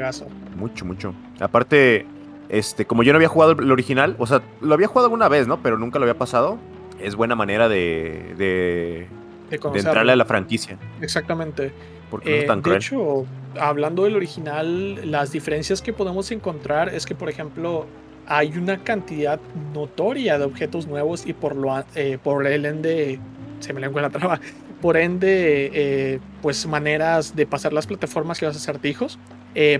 Mucho, mucho. Aparte, este, como yo no había jugado el original, o sea, lo había jugado alguna vez, ¿no? Pero nunca lo había pasado. Es buena manera de, de, de entrarle a la franquicia. Exactamente. Porque no eh, De hecho, hablando del original, las diferencias que podemos encontrar es que, por ejemplo, hay una cantidad notoria de objetos nuevos y por lo eh, por el ende se me lengua la traba por ende eh, pues maneras de pasar las plataformas y los acertijos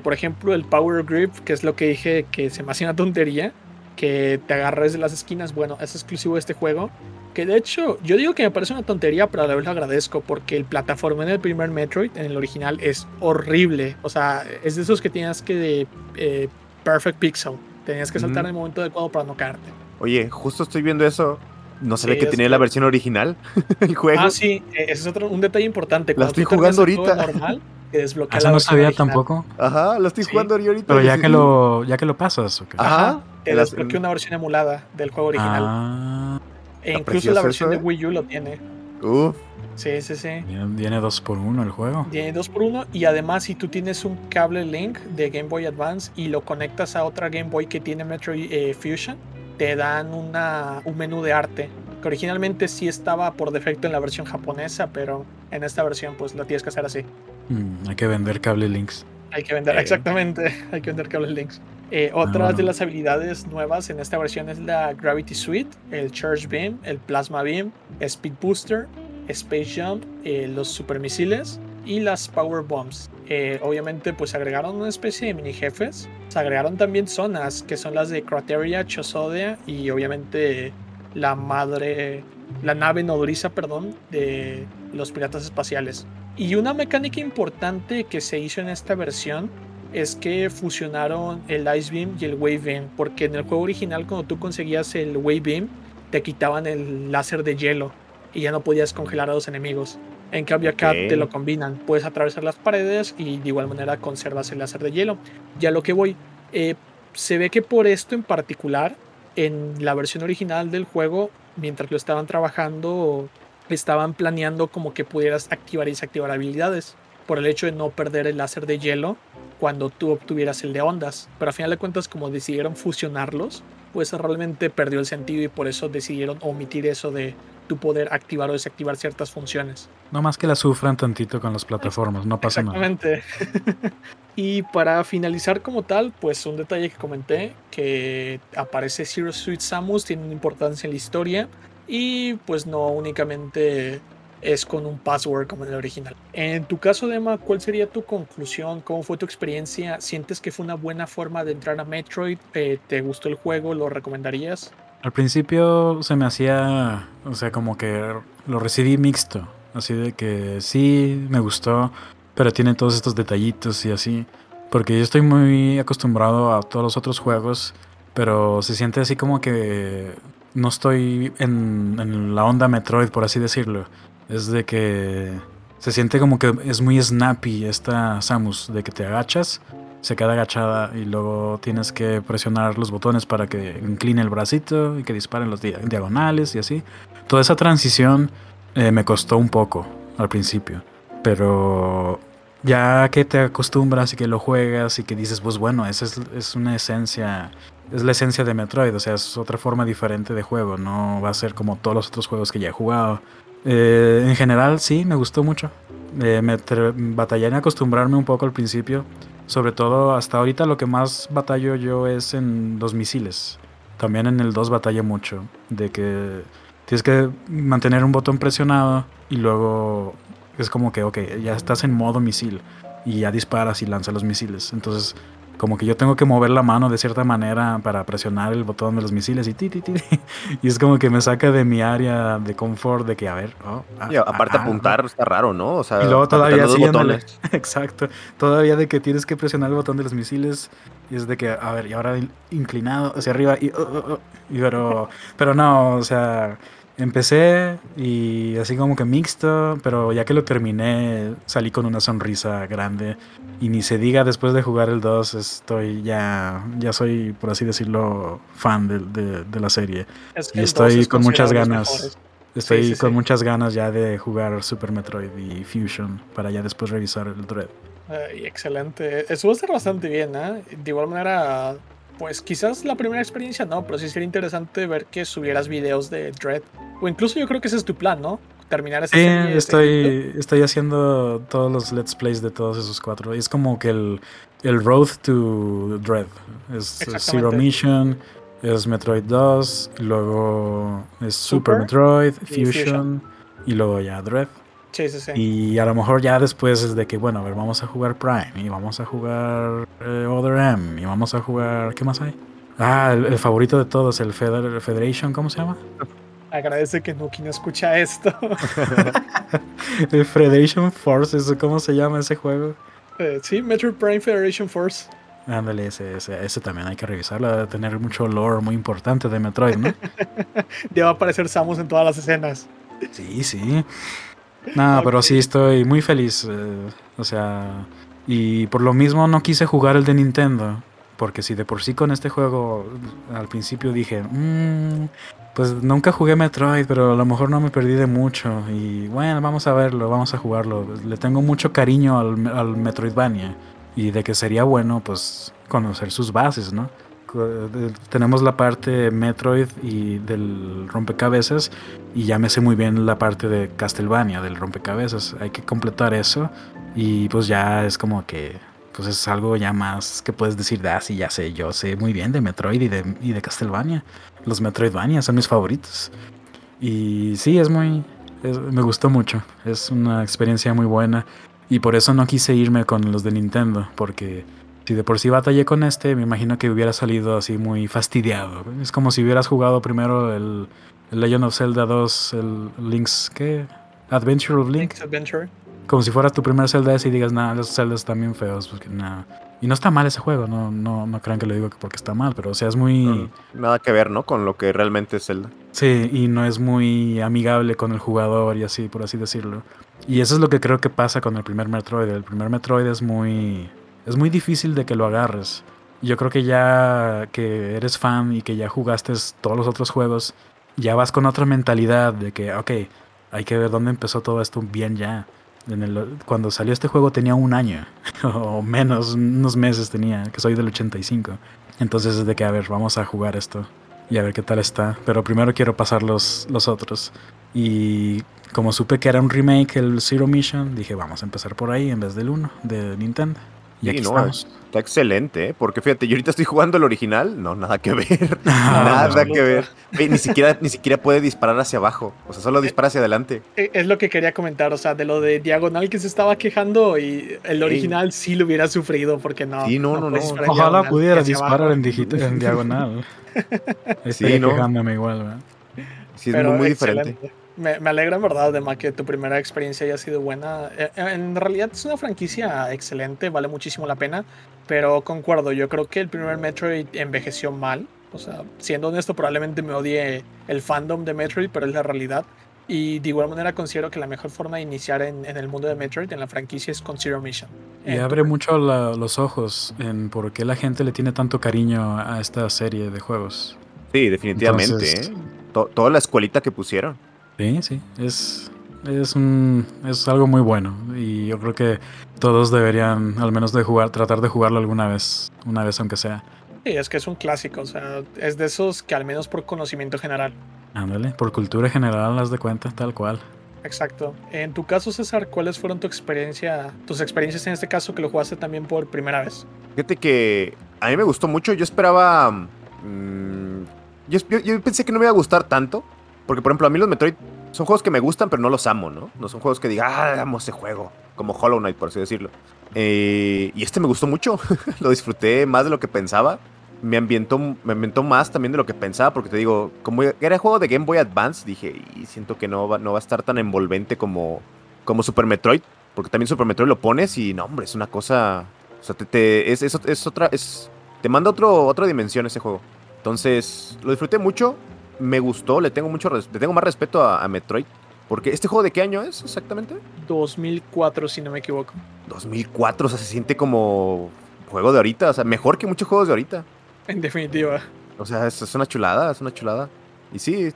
por ejemplo el power grip que es lo que dije que se me hace una tontería que te agarres de las esquinas bueno es exclusivo de este juego que de hecho, yo digo que me parece una tontería, pero a la vez lo agradezco porque el plataforma en el primer Metroid, en el original, es horrible. O sea, es de esos que tienes que de eh, Perfect Pixel. Tenías que saltar en el momento adecuado para no caerte. Oye, justo estoy viendo eso. No sabía Sí, que tenía que- la versión original, el juego. Ah, sí, eh, ese es otro, un detalle importante. La Cuando estoy tú terminas jugando el ahorita. normal, te desbloquea Eso la no sabía original. tampoco. Ajá, lo estoy Sí. jugando ahorita. Pero ya que lo, ya que lo pasas, ¿o qué? Ajá. Te las- desbloquea una versión emulada del juego original. Ah, e incluso la versión eso, de ¿eh? Wii U lo tiene. Uf, Sí, sí, sí. viene, viene dos por uno el juego. Tiene 2x1 y además si tú tienes un cable Link de Game Boy Advance y lo conectas a otra Game Boy que tiene Metroid eh, Fusion, te dan una, un menú de arte que originalmente sí estaba por defecto en la versión japonesa, pero en esta versión pues lo tienes que hacer así. Mm, hay que vender cable links. Hay que vender, Eh. exactamente, hay que vender cables links. Eh, otras Ah. de las habilidades nuevas en esta versión es la Gravity Suite, el Charge Beam, el Plasma Beam, Speed Booster, Space Jump, eh, los supermisiles y las Power Bombs. Eh, obviamente pues agregaron una especie de mini jefes, se agregaron también zonas que son las de Crateria, Chosodia y obviamente la madre, la nave nodriza, perdón, de los piratas espaciales. Y una mecánica importante que se hizo en esta versión es que fusionaron el Ice Beam y el Wave Beam, porque en el juego original cuando tú conseguías el Wave Beam te quitaban el láser de hielo y ya no podías congelar a los enemigos. En cambio acá Ok. te lo combinan, puedes atravesar las paredes y de igual manera conservas el láser de hielo. Ya lo que voy, eh, se ve que por esto en particular, en la versión original del juego, mientras lo estaban trabajando, estaban planeando como que pudieras activar y desactivar habilidades por el hecho de no perder el láser de hielo cuando tú obtuvieras el de ondas. Pero a final de cuentas, como decidieron fusionarlos, pues realmente perdió el sentido y por eso decidieron omitir eso de tu poder activar o desactivar ciertas funciones. No más que la sufran tantito con las plataformas, no pasa nada. Exactamente. y para finalizar como tal, pues un detalle que comenté, que aparece Zero Suit Samus, tiene una importancia en la historia y pues no únicamente es con un password como en el original. En tu caso, Dema, ¿cuál sería tu conclusión? ¿Cómo fue tu experiencia? ¿Sientes que fue una buena forma de entrar a Metroid? Eh, ¿Te gustó el juego? ¿Lo recomendarías? Al principio se me hacía, o sea, como que lo recibí mixto, así de que sí, me gustó, pero tiene todos estos detallitos y así, porque yo estoy muy acostumbrado a todos los otros juegos, pero se siente así como que no estoy en, la onda Metroid, por así decirlo. Es de que se siente como que es muy snappy esta Samus, de que te agachas se queda agachada y luego tienes que presionar los botones para que incline el bracito y que disparen los dia- diagonales y así. Toda esa transición eh, me costó un poco al principio, pero ya que te acostumbras y que lo juegas y que dices, pues bueno, esa es, es una esencia, es la esencia de Metroid, o sea, es otra forma diferente de juego, no va a ser como todos los otros juegos que ya he jugado. Eh, en general, sí, me gustó mucho. Eh, me batallé en acostumbrarme un poco al principio. Sobre todo hasta ahorita lo que más batallo yo es en los misiles. También en el 2 batalla mucho. De que tienes que mantener un botón presionado y luego es como que, ok, ya estás en modo misil y ya disparas y lanzas los misiles. Entonces, como que yo tengo que mover la mano de cierta manera para presionar el botón de los misiles y ti, ti, ti. Y es como que me saca de mi área de confort de que, a ver, oh, ah, Y aparte ah, apuntar está raro, ¿no? O sea, y luego todavía siguiéndole. botones. Exacto. Todavía de que tienes que presionar el botón de los misiles. Y es de que, a ver, y ahora in- inclinado hacia arriba. Y, oh, oh, oh, y pero, pero no, o sea, empecé y así como que mixto. Pero ya que lo terminé, salí con una sonrisa grande. Y ni se diga, después de jugar el 2, estoy ya, ya soy, por así decirlo, fan de, de- de la serie. Es Y el estoy 2 es con muchas ganas. Estoy Sí, sí, con sí. muchas ganas ya de jugar Super Metroid y Fusion para ya después revisar el Dread. Ay, excelente. Eso va a estar bastante bien, ¿eh? De igual manera, pues quizás la primera experiencia no, pero sí sería interesante ver que subieras videos de Dread. O incluso yo creo que ese es tu plan, ¿no? Terminar esa Sí, serie. de estoy, estoy haciendo todos los Let's Plays de todos esos cuatro. Y es como que el, el Road to Dread. Es. Zero Mission, es Metroid 2, y luego es Super, Super Metroid, y Fusion. y luego ya Dread. Sí, sí, sí. Y a lo mejor ya después es de que, bueno, a ver, vamos a jugar Prime y vamos a jugar eh, Other M y vamos a jugar... ¿Qué más hay? Ah, el, el favorito de todos, el Feder- Federation, ¿cómo se llama? Agradece que Nuki no escucha esto. El Federation Force, ¿eso ¿cómo se llama ese juego? Eh, sí, Metroid Prime Federation Force. Ándale, ese, ese, ese también hay que revisarlo. Debe tener mucho lore muy importante de Metroid, ¿no? Ya va a aparecer Samus en todas las escenas. Sí, sí. No, pero sí estoy muy feliz. eh, o sea, y por lo mismo no quise jugar el de Nintendo. Porque si de por sí con este juego al principio dije, "Mm, pues nunca jugué Metroid, pero a lo mejor no me perdí de mucho. Y bueno, vamos a verlo, vamos a jugarlo. Le tengo mucho cariño al, al Metroidvania. Y de que sería bueno, pues, conocer sus bases, ¿no? Tenemos la parte Metroid y del rompecabezas y ya me sé muy bien la parte de Castlevania, del rompecabezas. Hay que completar eso y pues ya es como que pues es algo ya más que puedes decir, ah, sí, ya sé, yo sé muy bien de Metroid y de, y de Castlevania. Los Metroidvania son mis favoritos. Y sí, es muy... es- me gustó mucho. Es una experiencia muy buena. Y por eso no quise irme con los de Nintendo, porque si de por sí batallé con este, me imagino que hubiera salido así muy fastidiado. Es como si hubieras jugado primero el, el Legend of Zelda 2, el Link's, ¿qué? Adventure of Link. Link's Adventure. Como si fuera tu primer Zelda ese y digas, nah, los Zeldas están bien feos. Porque, nah. Y no está mal ese juego, no, no, no crean que lo digo porque está mal, pero o sea, es muy... No, Nada que ver, ¿no? Con lo que realmente es Zelda. Sí, y no es muy amigable con el jugador y así, por así decirlo. Y eso es lo que creo que pasa con el primer Metroid. El primer Metroid es muy. Es muy difícil de que lo agarres. Yo creo que ya que eres fan y que ya jugaste todos los otros juegos, ya vas con otra mentalidad de que, ok, hay que ver dónde empezó todo esto bien ya. Cuando salió este juego tenía un año, o menos, unos meses tenía, que soy del 85. Entonces es de que, a ver, vamos a jugar esto y a ver qué tal está. Pero primero quiero pasar los, los otros. Y como supe que era un remake, el Zero Mission, dije, vamos a empezar por ahí en vez del 1 de Nintendo. Y Sí, aquí no, estamos. Está excelente, ¿eh? Porque fíjate, yo ahorita estoy jugando el original. No, nada que ver. Nada no. que ver. Ve, Ni siquiera, ni siquiera puede disparar hacia abajo. O sea, Eh, solo dispara hacia adelante. E- Es lo que quería comentar, o sea, de lo de diagonal que se estaba quejando y el original sí lo hubiera sufrido porque no. Sí, no, no, no. Ojalá pudiera disparar en, en diagonal. Estaría Sí, ¿no? quejándome igual, ¿verdad? Sí, es Pero muy, muy diferente. Me, me alegra en verdad, además, que tu primera experiencia haya sido buena. Eh, eh, En realidad es una franquicia excelente, vale muchísimo la pena, pero concuerdo, yo creo que el primer Metroid envejeció mal. O sea, siendo honesto, probablemente me odie el fandom de Metroid, pero es la realidad. Y de igual manera considero que la mejor forma de iniciar en, en el mundo de Metroid, en la franquicia, es con Zero Mission. Y Eh, abre mucho la- los ojos en por qué la gente le tiene tanto cariño a esta serie de juegos. Sí, definitivamente. Entonces- ¿eh? To- toda la escuelita que pusieron. Sí, sí, es, es, un, es algo muy bueno y yo creo que todos deberían al menos de jugar, tratar de jugarlo alguna vez, una vez aunque sea. Sí, es que es un clásico, o sea, es de esos que al menos por conocimiento general. Ándale, por cultura general, las de cuenta, tal cual. Exacto. En tu caso, César, ¿cuáles fueron tu experiencia, tus experiencias en este caso que lo jugaste también por primera vez? Fíjate que a mí me gustó mucho. Yo esperaba. mm, yo, yo- yo pensé que no me iba a gustar tanto. Porque, por ejemplo, a mí los Metroid son juegos que me gustan, pero no los amo, ¿no? No son juegos que diga, ah, amo ese juego. Como Hollow Knight, por así decirlo. Eh, y este me gustó mucho. lo disfruté más de lo que pensaba. Me ambientó, me ambientó más también de lo que pensaba. Porque te digo, como era juego de Game Boy Advance, dije, y siento que no va, no va a estar tan envolvente como, como Super Metroid. Porque también Super Metroid lo pones y no, hombre, es una cosa. O sea, te, te- es, es, otra. Es, te manda otro, otra dimensión ese juego. Entonces, lo disfruté mucho. Me gustó, le tengo mucho le tengo más respeto a, a Metroid. Porque este juego de qué año es exactamente? 2004, si no me equivoco. 2004, o sea, se siente como juego de ahorita, o sea, mejor que muchos juegos de ahorita. En definitiva. O sea, es, es una chulada, es una chulada. Y sí,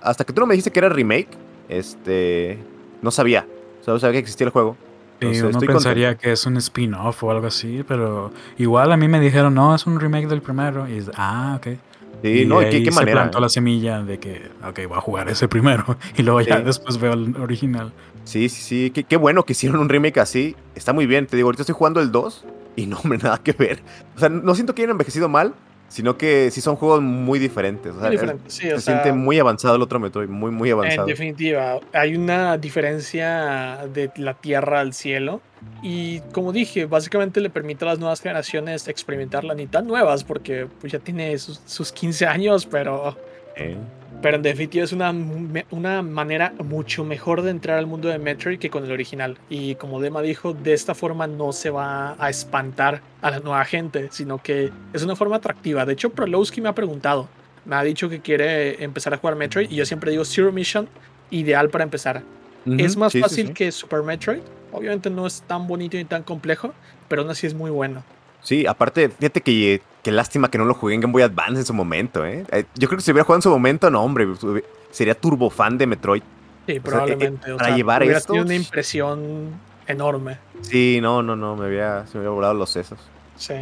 hasta que tú no me dijiste que era remake, este, no sabía, solo sabía que existía el juego. Entonces, uno estoy pensaría que es un spin-off o algo así, pero igual a mí me dijeron, no, es un remake del primero. Y es, ah, ok. Sí, y no, de ¿y qué, qué se manera? plantó la semilla de que, ok, voy a jugar ese primero. Y luego ya después veo el original. Sí, sí, sí. Qué, qué bueno que hicieron un remake así. Está muy bien. Te digo, ahorita estoy jugando el 2 y no, hombre, nada que ver. O sea, no siento que hayan envejecido mal, sino que sí son juegos muy diferentes. O sea, Muy diferente, sí, se o sea, siente muy avanzado el otro Metroid, muy, muy En avanzado. definitiva, hay una diferencia de la tierra al cielo. Y como dije, básicamente le permite a las nuevas generaciones experimentarla, ni tan nuevas, porque pues ya tiene sus, sus 15 años, pero Eh. Pero en definitiva es una, una manera mucho mejor de entrar al mundo de Metroid que con el original. Y como Dema dijo, de esta forma no se va a espantar a la nueva gente, sino que es una forma atractiva. De hecho, Prolowski me ha preguntado, me ha dicho que quiere empezar a jugar Metroid y yo siempre digo Zero Mission, ideal para empezar. es más fácil que Super Metroid. Obviamente no es tan bonito ni tan complejo, pero aún así es muy bueno. Sí, aparte, fíjate que qué lástima que no lo jugué en Game Boy Advance en su momento, ¿eh? eh yo creo que si hubiera jugado en su momento, no, hombre, sería turbo fan de Metroid. Sí, probablemente. para llevar esto. una impresión enorme. Sí, no, no, no, me había, se me había volado los sesos. Sí.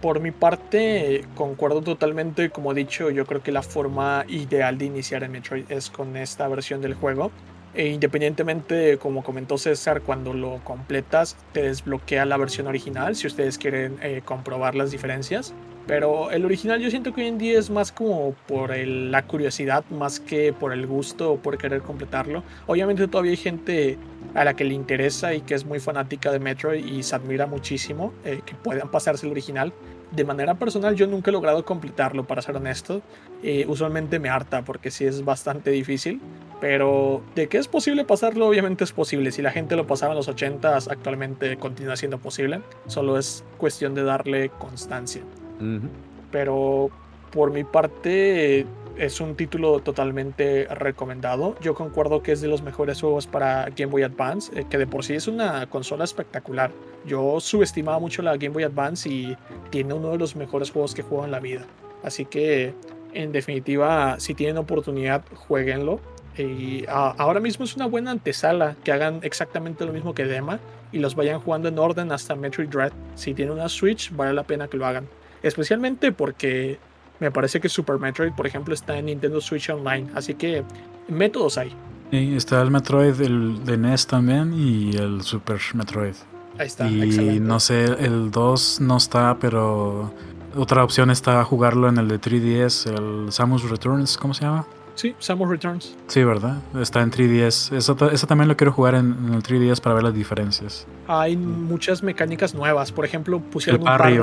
Por mi parte, concuerdo totalmente. Como he dicho, yo creo que la forma ideal de iniciar en Metroid es con esta versión del juego. E independientemente, como comentó César, cuando lo completas te desbloquea la versión original si ustedes quieren eh, comprobar las diferencias. Pero el original yo siento que hoy en día es más como por la curiosidad, más que por el gusto o por querer completarlo. Obviamente todavía hay gente a la que le interesa y que es muy fanática de Metroid y se admira muchísimo eh, que puedan pasarse el original. De manera personal yo nunca he logrado completarlo, para ser honesto. Eh, usualmente me harta porque sí es bastante difícil. Pero de que es posible pasarlo, obviamente es posible. Si la gente lo pasaba en los 80s, actualmente continúa siendo posible. Solo es cuestión de darle constancia. Pero por mi parte es un título totalmente recomendado. Yo concuerdo que es de los mejores juegos para Game Boy Advance, eh, que de por sí es una consola espectacular. Yo subestimaba mucho la Game Boy Advance y tiene uno de los mejores juegos que juego en la vida. Así que, en definitiva, si tienen oportunidad, jueguenlo. Y ahora mismo es una buena antesala que hagan exactamente lo mismo que Dema y los vayan jugando en orden hasta Metroid Dread. Si tienen una Switch, vale la pena que lo hagan. Especialmente porque me parece que Super Metroid, por ejemplo, está en Nintendo Switch Online. Así que métodos hay. Sí, está el Metroid el de NES también y el Super Metroid. Ahí está. Y no sé, el 2 no está, pero otra opción está jugarlo en el de 3DS, el Samus Returns, ¿cómo se llama? Sí, Samus Returns. Sí, ¿verdad? Está en 3DS. Eso, eso también lo quiero jugar en, el 3DS para ver las diferencias. Hay muchas mecánicas nuevas. Por ejemplo, pusieron un parry,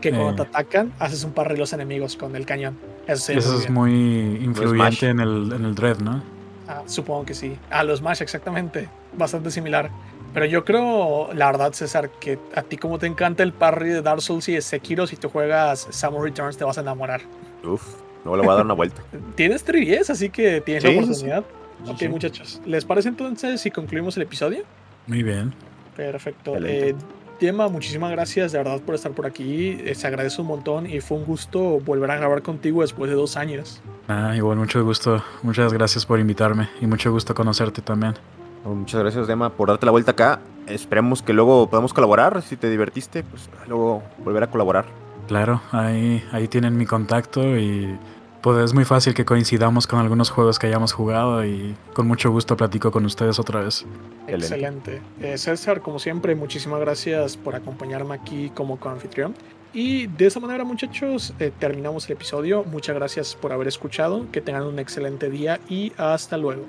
que cuando te atacan, haces un parry los enemigos con el cañón. Eso, es muy influyente en el, en el Dread, ¿no? Ah, supongo que sí. A los Smash, exactamente. Bastante similar. Pero yo creo, la verdad, César, que a ti como te encanta el parry de Dark Souls y de Sekiro, si tú juegas Samus Returns te vas a enamorar. Uf. Luego le voy a dar una vuelta. Tienes 3 así que tienes la oportunidad. ok, muchachos. ¿Les parece entonces si concluimos el episodio? Muy bien. Perfecto. Eh, muchísimas gracias de verdad por estar por aquí. Eh, se agradece un montón y fue un gusto volver a grabar contigo después de dos años. Ah, igual, mucho gusto. Muchas gracias por invitarme y mucho gusto conocerte también. Muchas gracias, Dema, por darte la vuelta acá. Esperemos que luego podamos colaborar. Si te divertiste, pues luego volver a colaborar. Claro, ahí, ahí tienen mi contacto y pues es muy fácil que coincidamos con algunos juegos que hayamos jugado y con mucho gusto platico con ustedes otra vez. Excelente. Eh, César, como siempre, muchísimas gracias por acompañarme aquí como coanfitrión. Y de esa manera, muchachos, eh, terminamos el episodio. Muchas gracias por haber escuchado. Que tengan un excelente día y hasta luego.